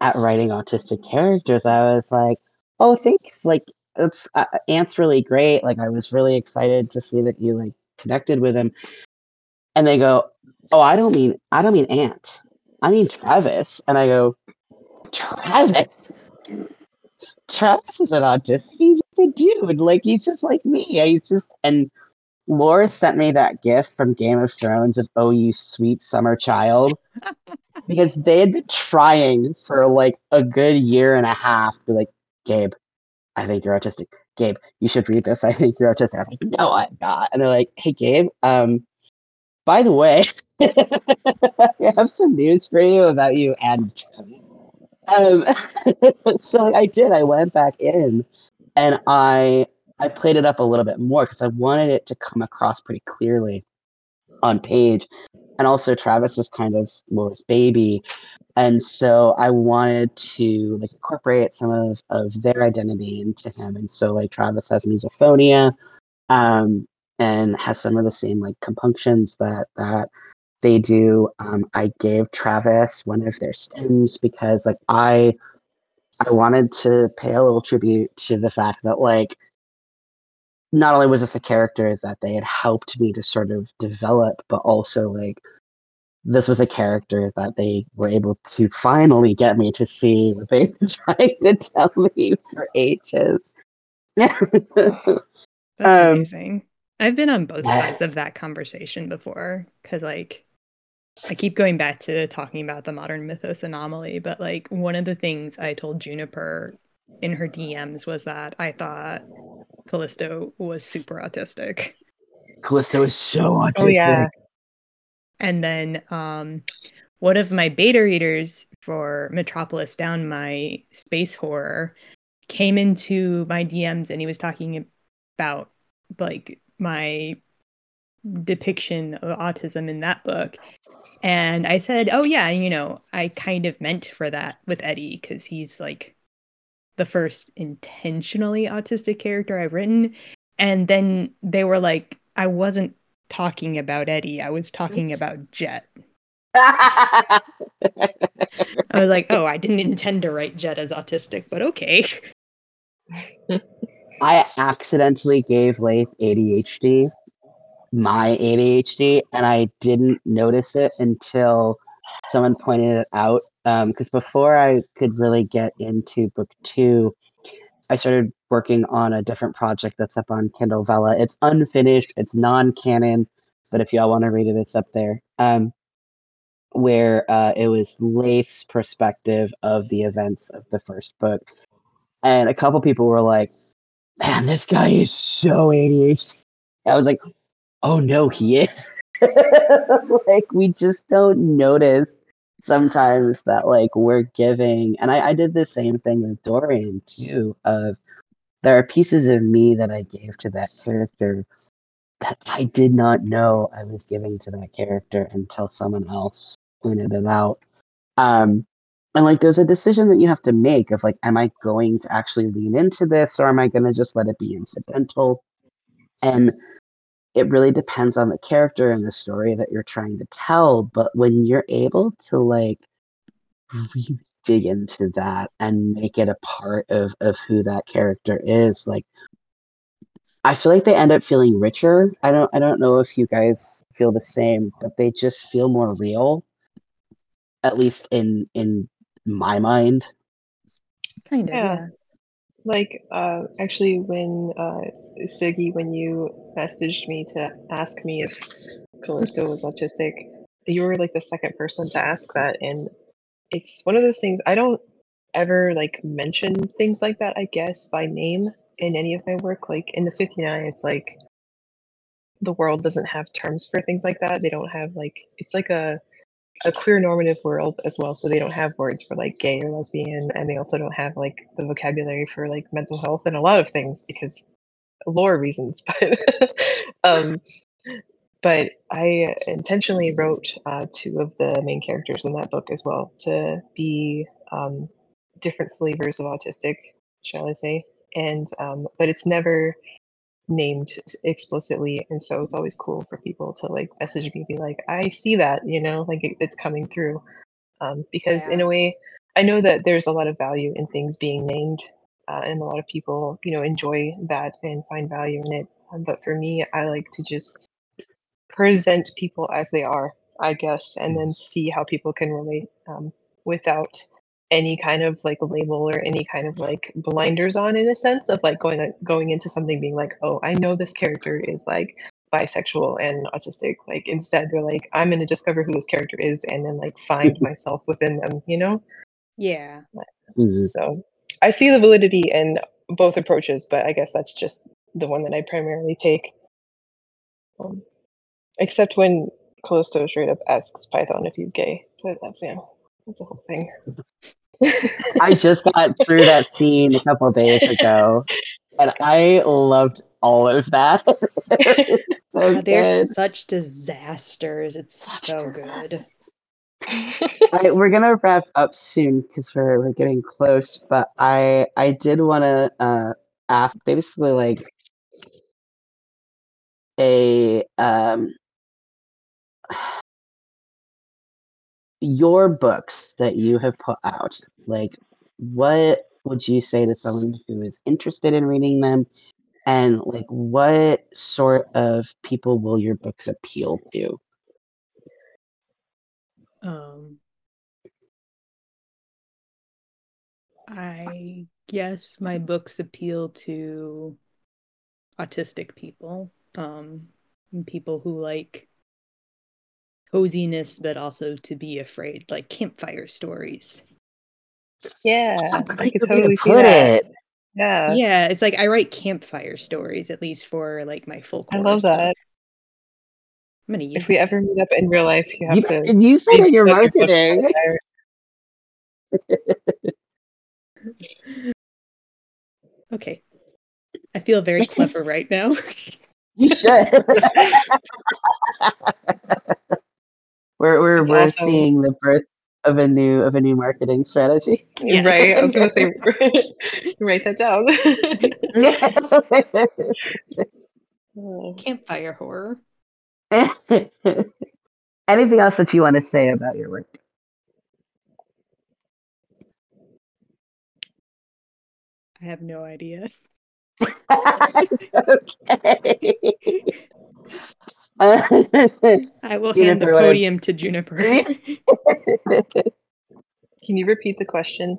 at writing autistic characters." I was like, "Oh, thanks." Like, it's uh, Ant's really great. Like, I was really excited to see that you like connected with him. And they go, "Oh, I don't mean I don't mean Ant. I mean Travis." And I go, "Travis." Travis is an autistic. He's just a dude. Like he's just like me. He's just and Laura sent me that gift from Game of Thrones of "Oh, you sweet summer child," because they had been trying for like a good year and a half to like, Gabe, I think you're autistic. Gabe, you should read this. I think you're autistic. I was like, no, I'm not. And they're like, hey, Gabe, um, by the way, I have some news for you about you and um, so I did. I went back in and I I played it up a little bit more because I wanted it to come across pretty clearly on page. And also Travis is kind of Laura's baby. And so I wanted to like incorporate some of, of their identity into him. And so like Travis has misophonia. Um, and has some of the same like compunctions that that they do. Um, I gave Travis one of their stems because like I I wanted to pay a little tribute to the fact that like not only was this a character that they had helped me to sort of develop, but also like this was a character that they were able to finally get me to see what they were trying to tell me for ages. That's Um, amazing. I've been on both yeah. sides of that conversation before because, like, I keep going back to talking about the modern mythos anomaly, but like, one of the things I told Juniper in her DMs was that I thought Callisto was super autistic. Callisto is so autistic. Oh yeah. And then um, one of my beta readers for Metropolis Down, my space horror, came into my DMs and he was talking about like my depiction of autism in that book. And I said, Oh, yeah, you know, I kind of meant for that with Eddie because he's like the first intentionally autistic character I've written. And then they were like, I wasn't talking about Eddie. I was talking about Jet. I was like, oh, I didn't intend to write Jet as autistic, but okay. I accidentally gave Leif ADHD, my ADHD, and I didn't notice it until someone pointed it out. Because before I could really get into book two, I started working on a different project that's up on Kindle Vella. It's unfinished, it's non canon, but if y'all want to read it, it's up there. Um, where uh, it was Leif's perspective of the events of the first book. And a couple people were like, man, this guy is so ADHD. I was like, oh no, he is. like, we just don't notice sometimes that, like, we're giving. And I, I did the same thing with Dorian, too, of there are pieces of me that I gave to that character that I did not know I was giving to that character until someone else pointed it out. Um, and like, there's a decision that you have to make of like, am I going to actually lean into this or am I going to just let it be incidental? And it really depends on the character and the story that you're trying to tell. But when you're able to like really dig into that and make it a part of of who that character is, like I feel like they end up feeling richer. I don't I don't know if you guys feel the same, but they just feel more real. At least in in my mind. Kind of. Yeah. Yeah. Like, uh, actually, when uh, Siggy, when you messaged me to ask me if Callisto was autistic, you were like the second person to ask that, and it's one of those things I don't ever like mention things like that. I guess by name in any of my work. Like in the 59, it's like the world doesn't have terms for things like that. They don't have like it's like a a queer normative world as well so they don't have words for like gay or lesbian and they also don't have like the vocabulary for like mental health and a lot of things because lore reasons but um but i intentionally wrote uh, two of the main characters in that book as well to be um, different flavors of autistic shall i say and um, but it's never named explicitly and so it's always cool for people to like message me be like i see that you know like it, it's coming through. Um, because in a way i know that there's a lot of value in things being named uh, and a lot of people you know enjoy that and find value in it. Um, but for me i like to just present people as they are i guess and then see how people can relate um, without any kind of like label or any kind of like blinders on in a sense of like going going into something being like oh i know this character is like bisexual and autistic like instead they're like i'm going to discover who this character is and then like find myself within them you know Yeah. Mhm. so i see the validity in both approaches but i guess that's just the one that i primarily take um, except when callisto straight up asks python if he's gay but that's yeah that's a whole thing I just got through that scene a couple days ago, and I loved all of that. So God, they're good. such disasters. It's so good. All right, we're gonna wrap up soon because we're we're getting close. But I I did want to uh, ask basically like a um, your books that you have put out, like what would you say to someone who is interested in reading them? And like what sort of people will your books appeal to? Um, I guess my books appeal to autistic people, um, people who like coziness, but also to be afraid, like campfire stories. Yeah, That's a I great could way to totally see put that. it. Yeah, yeah, it's like I write campfire stories, at least for like my folklore. I love that. I'm gonna use If we ever meet up in real life, you have You, to. you said in your some of your book marketing. Okay. I feel very clever right now. You should. we're we're It's we're also- seeing the birth of a new of a new marketing strategy. Yes. Right, I was gonna say, write that down. Oh. Campfire horror. Anything else that you want to say about your work? I have no idea. okay. I will hand the Juniper, what podium to Juniper. Can you repeat the question?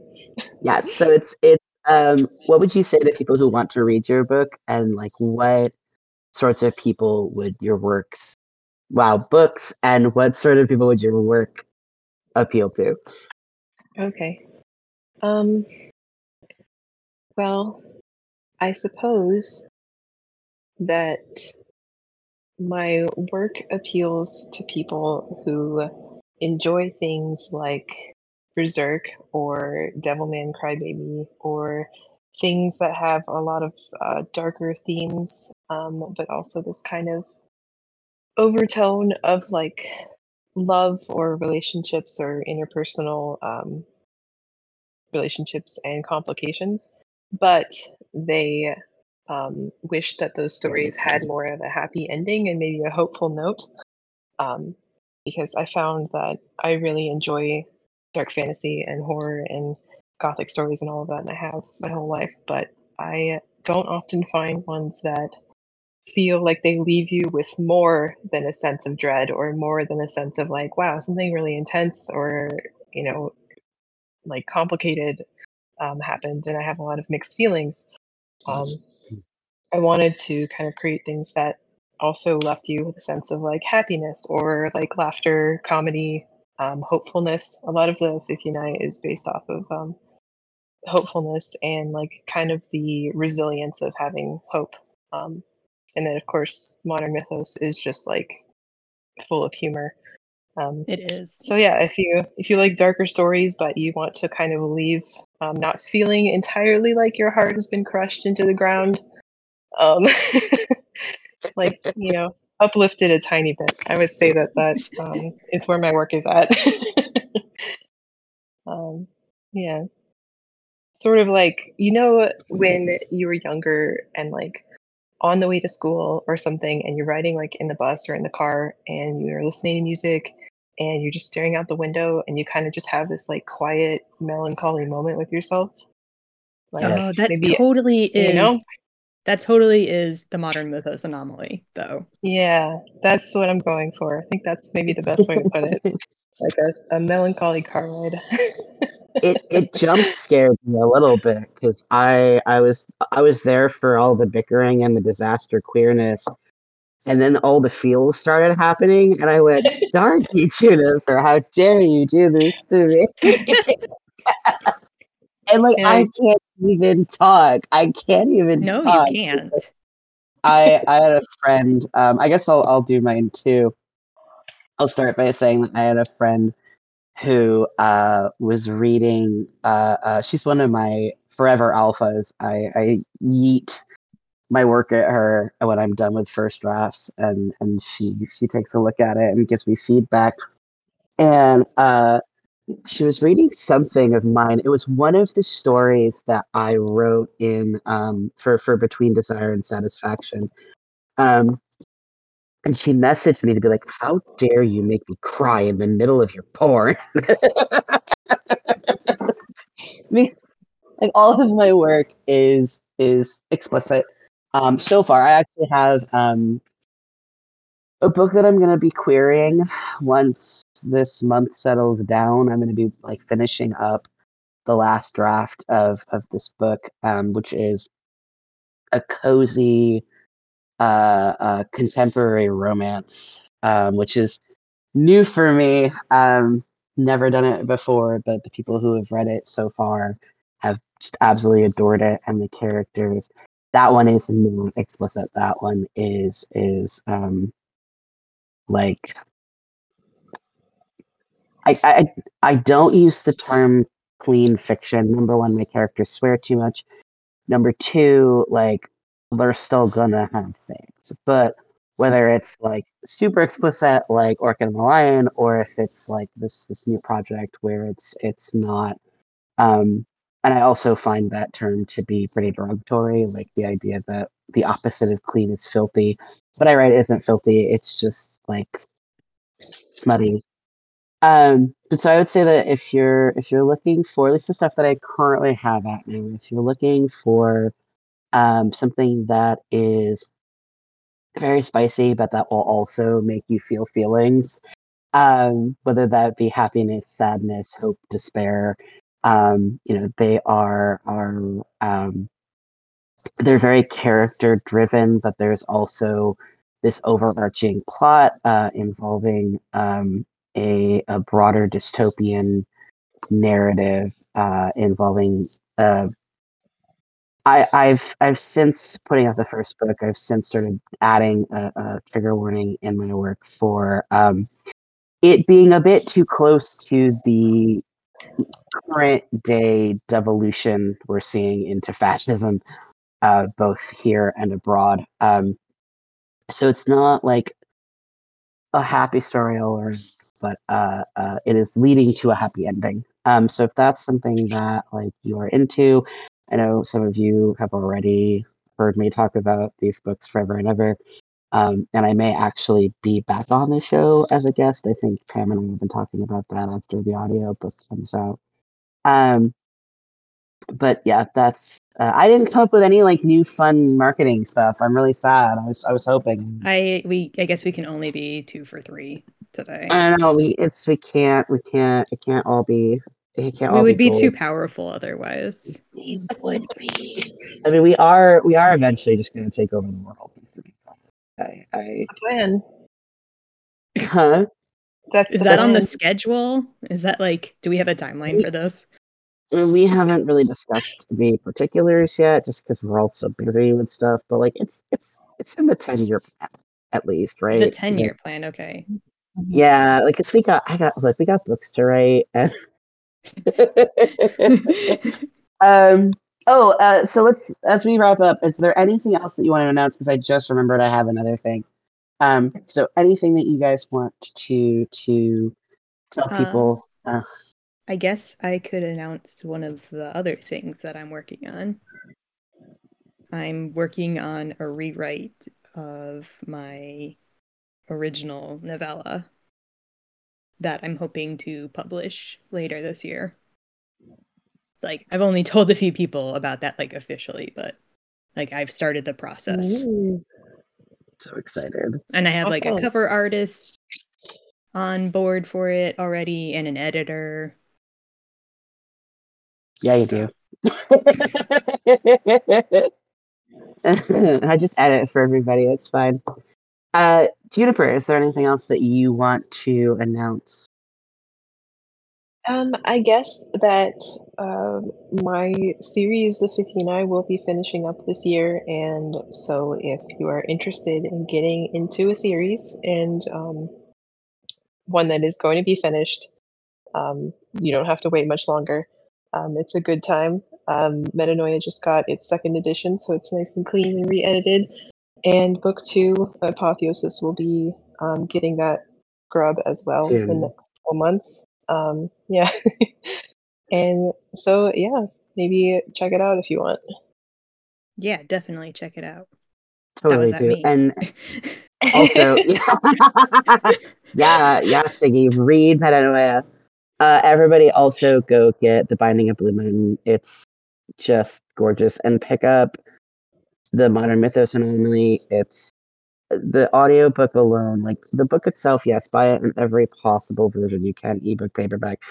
yeah, so it's it's um what would you say to people who want to read your book and like what sorts of people would your works wow, books and what sort of people would your work appeal to? Okay. Um. Well, I suppose that my work appeals to people who enjoy things like Berserk or Devilman Crybaby or things that have a lot of uh, darker themes, um, but also this kind of overtone of like love or relationships or interpersonal um, relationships and complications, but they um, wish that those stories had more of a happy ending and maybe a hopeful note. Um, because I found that I really enjoy dark fantasy and horror and gothic stories and all of that, and I have my whole life, but I don't often find ones that feel like they leave you with more than a sense of dread or more than a sense of like wow something really intense or you know like complicated um, happened and i have a lot of mixed feelings um, i wanted to kind of create things that also left you with a sense of like happiness or like laughter comedy um, hopefulness a lot of the 59 is based off of um, hopefulness and like kind of the resilience of having hope um, and then of course modern mythos is just like full of humor um, It is. so yeah if you if you like darker stories but you want to kind of leave um, not feeling entirely like your heart has been crushed into the ground um, like you know uplifted a tiny bit i would say that that um, is where my work is at um, yeah sort of like you know when you were younger and like on the way to school or something and you're riding like in the bus or in the car and you're listening to music and you're just staring out the window and you kind of just have this like quiet melancholy moment with yourself like Oh, that maybe totally is. you know? That totally is the modern mythos anomaly, though. yeah that's what i'm going for i think that's maybe the best way to put it like a, a melancholy car ride it it jump scared me a little bit because I I was I was there for all the bickering and the disaster queerness, and then all the feels started happening, and I went, "Darn you, Juniper! How dare you do this to me?" and like Yeah. I can't even talk. I can't even. No, talk. you can't. I I had a friend. Um, I guess I'll I'll do mine too. I'll start by saying that I had a friend who uh, was reading. Uh, uh, she's one of my forever alphas. I, I yeet my work at her when I'm done with first drafts, and and she she takes a look at it and gives me feedback. And uh, she was reading something of mine. It was one of the stories that I wrote in um, for for between desire and satisfaction. Um, and she messaged me to be like, "How dare you make me cry in the middle of your porn?" Because, like all of my work is is explicit. Um, so far, I actually have um, a book that I'm going to be querying once this month settles down. I'm going to be like finishing up the last draft of of this book, um, which is a cozy uh, uh, contemporary romance, um, which is new for me. Um, never done it before, but the people who have read it so far have just absolutely adored it, and the characters. That one is not explicit. That one is is um, like I, I I don't use the term clean fiction. Number one, my characters swear too much. Number two, like they're still gonna have sex, but whether it's like super explicit, like Orchid and the Lion, or if it's like this this new project where it's it's not. Um, and I also find that term to be pretty derogatory, like the idea that the opposite of clean is filthy. But I write isn't filthy; it's just like smutty. Um, but so I would say that if you're if you're looking for at least the stuff that I currently have at now, if you're looking for um, something that is very spicy, but that will also make you feel feelings, um, whether that be happiness, sadness, hope, despair. Um, you know, they are are um, they're very character driven, but there's also this overarching plot uh, involving um, a, a broader dystopian narrative uh, involving uh, I, I've I've since putting out the first book. I've since started adding a, a trigger warning in my work for um, it being a bit too close to the current day devolution we're seeing into fascism, uh, both here and abroad. Um, so it's not like a happy story or but uh, uh, it is leading to a happy ending. Um, so if that's something that like you are into, I know some of you have already heard me talk about these books forever and ever. Um, and I may actually be back on the show as a guest. I think Pam and I have been talking about that after the audio book comes out. Um, but yeah, that's. Uh, I didn't come up with any like new fun marketing stuff. I'm really sad. I was I was hoping. I we I guess we can only be two for three today. I know we it's we can't we can't it can't all be it can't we all would be gold. too powerful otherwise. We would be. I mean, we are we are eventually just going to take over the world. I, I Plan. huh? That's Is that on the schedule? Is that like do we have a timeline for this? Well, We haven't really discussed the particulars yet, just because we're all so busy with stuff. But like, it's it's it's in the ten year plan at least, right? The ten Like, year plan, okay. Yeah, like, cause we got I got like we got books to write. And um. Oh, uh, so let's as we wrap up. Is there anything else that you want to announce? Because I just remembered I have another thing. Um. So anything that you guys want to to tell Uh, people? Uh, I guess I could announce one of the other things that I'm working on. I'm working on a rewrite of my original novella that I'm hoping to publish later this year. Like I've only told a few people about that like officially, but like I've started the process. Ooh. so excited. And I have like a cover artist on board for it already and an editor. Yeah, you do. I just edit for everybody. It's fine. Uh, Juniper, is there anything else that you want to announce? Um, I guess that um my series, The 59, will be finishing up this year. And so if you are interested in getting into a series and um, one that is going to be finished, um, you don't have to wait much longer. Um, it's a good time. Um, Metanoia just got its second edition, so it's nice and clean and re edited. And book two, Apotheosis, will be um, getting that grub as well in the next couple months. Um, yeah. and so, yeah, maybe check it out if you want. Yeah, definitely check it out. Totally do. me. And also, yeah, yeah, yeah, Siggy, read Metanoia. Uh, everybody also go get The Binding of Blue Moon. It's just gorgeous. And pick up the Modern Mythos Anomaly. It's the audiobook alone, like the book itself, yes, buy it in every possible version you can, ebook, paperback.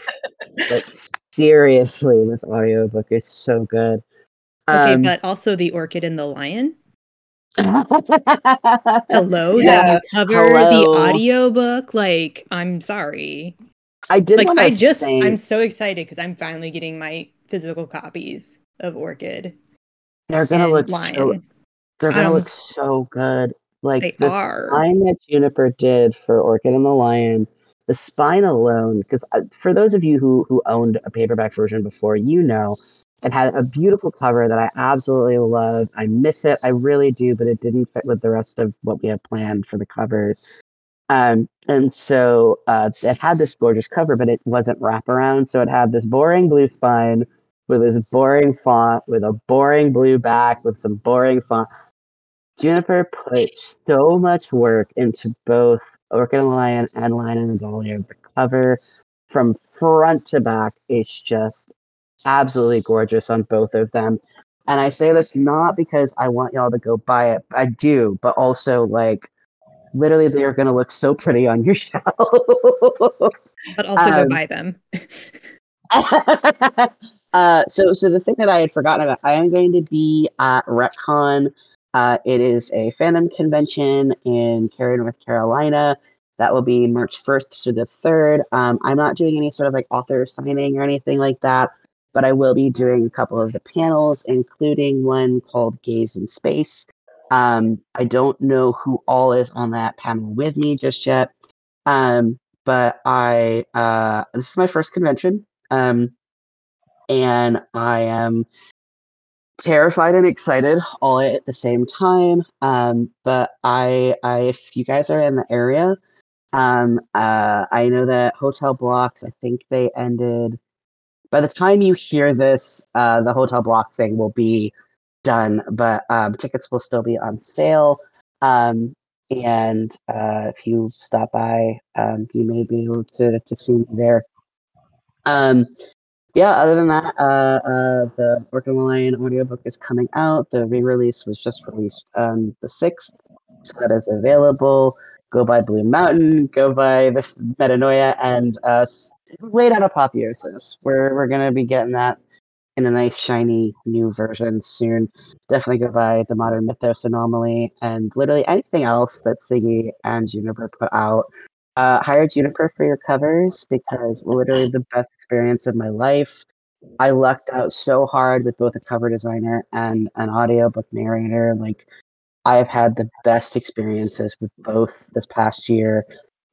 but seriously, this audiobook is so good. Okay, Um, but also the orchid and the lion. Hello, Hello, Yeah. that cover Hello. the audiobook. Like, I'm sorry. I did like I just say, I'm so excited because I'm finally getting my physical copies of Orchid they're gonna look Lion. so they're gonna Um, look so good. Like they the are. spine that Juniper did for Orchid and the Lion, the spine alone. Because for those of you who who owned a paperback version before, you know it had a beautiful cover that I absolutely love. I miss it, I really do, but it didn't fit with the rest of what we had planned for the covers. Um, and so uh, it had this gorgeous cover, but it wasn't wraparound. So it had this boring blue spine with this boring font, with a boring blue back, with some boring font. Juniper put so much work into both Orchid and Lion and Lion and the Dahlia. The cover from front to back is just absolutely gorgeous on both of them. And I say this not because I want y'all to go buy it. I do, but also like literally they are going to look so pretty on your shelf. but also go um, buy them. uh, so, so the thing that I had forgotten about, I am going to be at Retcon. Uh, it is a fandom convention in Cary, North Carolina. That will be March 1st through the 3rd. Um, I'm not doing any sort of like author signing or anything like that, but I will be doing a couple of the panels, including one called Gaze in Space. Um, I don't know who all is on that panel with me just yet. Um, but I, uh, this is my first convention. Um, and I am terrified and excited all at the same time. Um, but I, I, if you guys are in the area, um, uh, I know that hotel blocks. I think they ended. By the time you hear this, uh, the hotel block thing will be done, but um, tickets will still be on sale. Um, and uh, if you stop by, um, you may be able to to see me there. Um, yeah, other than that, uh, uh, the the Lion audiobook is coming out. The re-release was just released on the 6th, so that is available. Go buy Blue Mountain, go buy the Metanoia, and uh, wait on Apotheosis. We're, we're going to be getting that in a nice, shiny new version soon. Definitely go buy the Modern Mythos Anomaly, and literally anything else that Siggy and Juniper put out. Uh, hire Juniper for your covers because literally the best experience of my life. I lucked out so hard with both a cover designer and an audiobook narrator. Like I have had the best experiences with both this past year.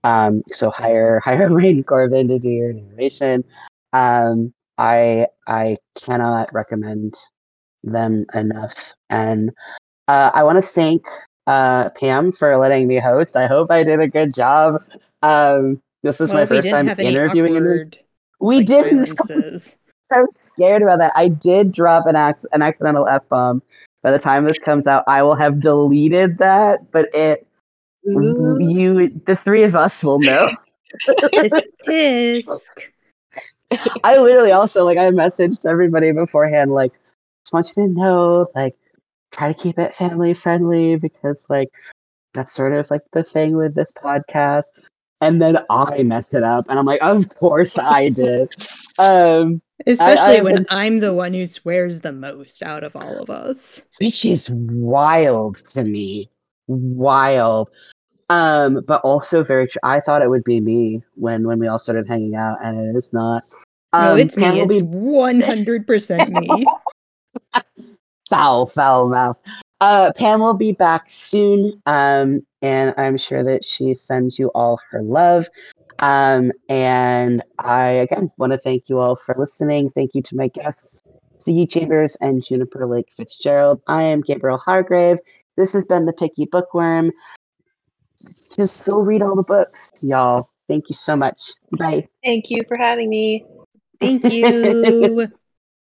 Um, so hire hire Rain Corbin to do your narration. Um, I I cannot recommend them enough. And uh, I want to thank uh, Pam for letting me host. I hope I did a good job. Um, this is my Well, we first time interviewing. awkward We like, didn't. so scared about that. I did drop an ac- an accidental f bomb. By the time this comes out, I will have deleted that. But it, Ooh. you, the three of us will know. Tisk, tisk. I literally also like I messaged everybody beforehand, like, just want you to know, like, try to keep it family friendly because like that's sort of like the thing with this podcast. And then I mess it up, and I'm like, of course I did. Um, Especially I've when been- I'm the one who swears the most out of all of us. which is wild to me wild um but also very tr- i thought it would be me when when we all started hanging out and it is not no, Um, it's me. Pam will It's be 100% me. foul foul mouth uh pam will be back soon um and i'm sure that she sends you all her love um and i again want to thank you all for listening thank you to my guests Siggy Chambers and Juniper Lake Fitzgerald. I am Gabriel Hargrave. This has been the Picky Bookworm. Just go read all the books, y'all. Thank you so much. Bye. Thank you for having me. Thank you.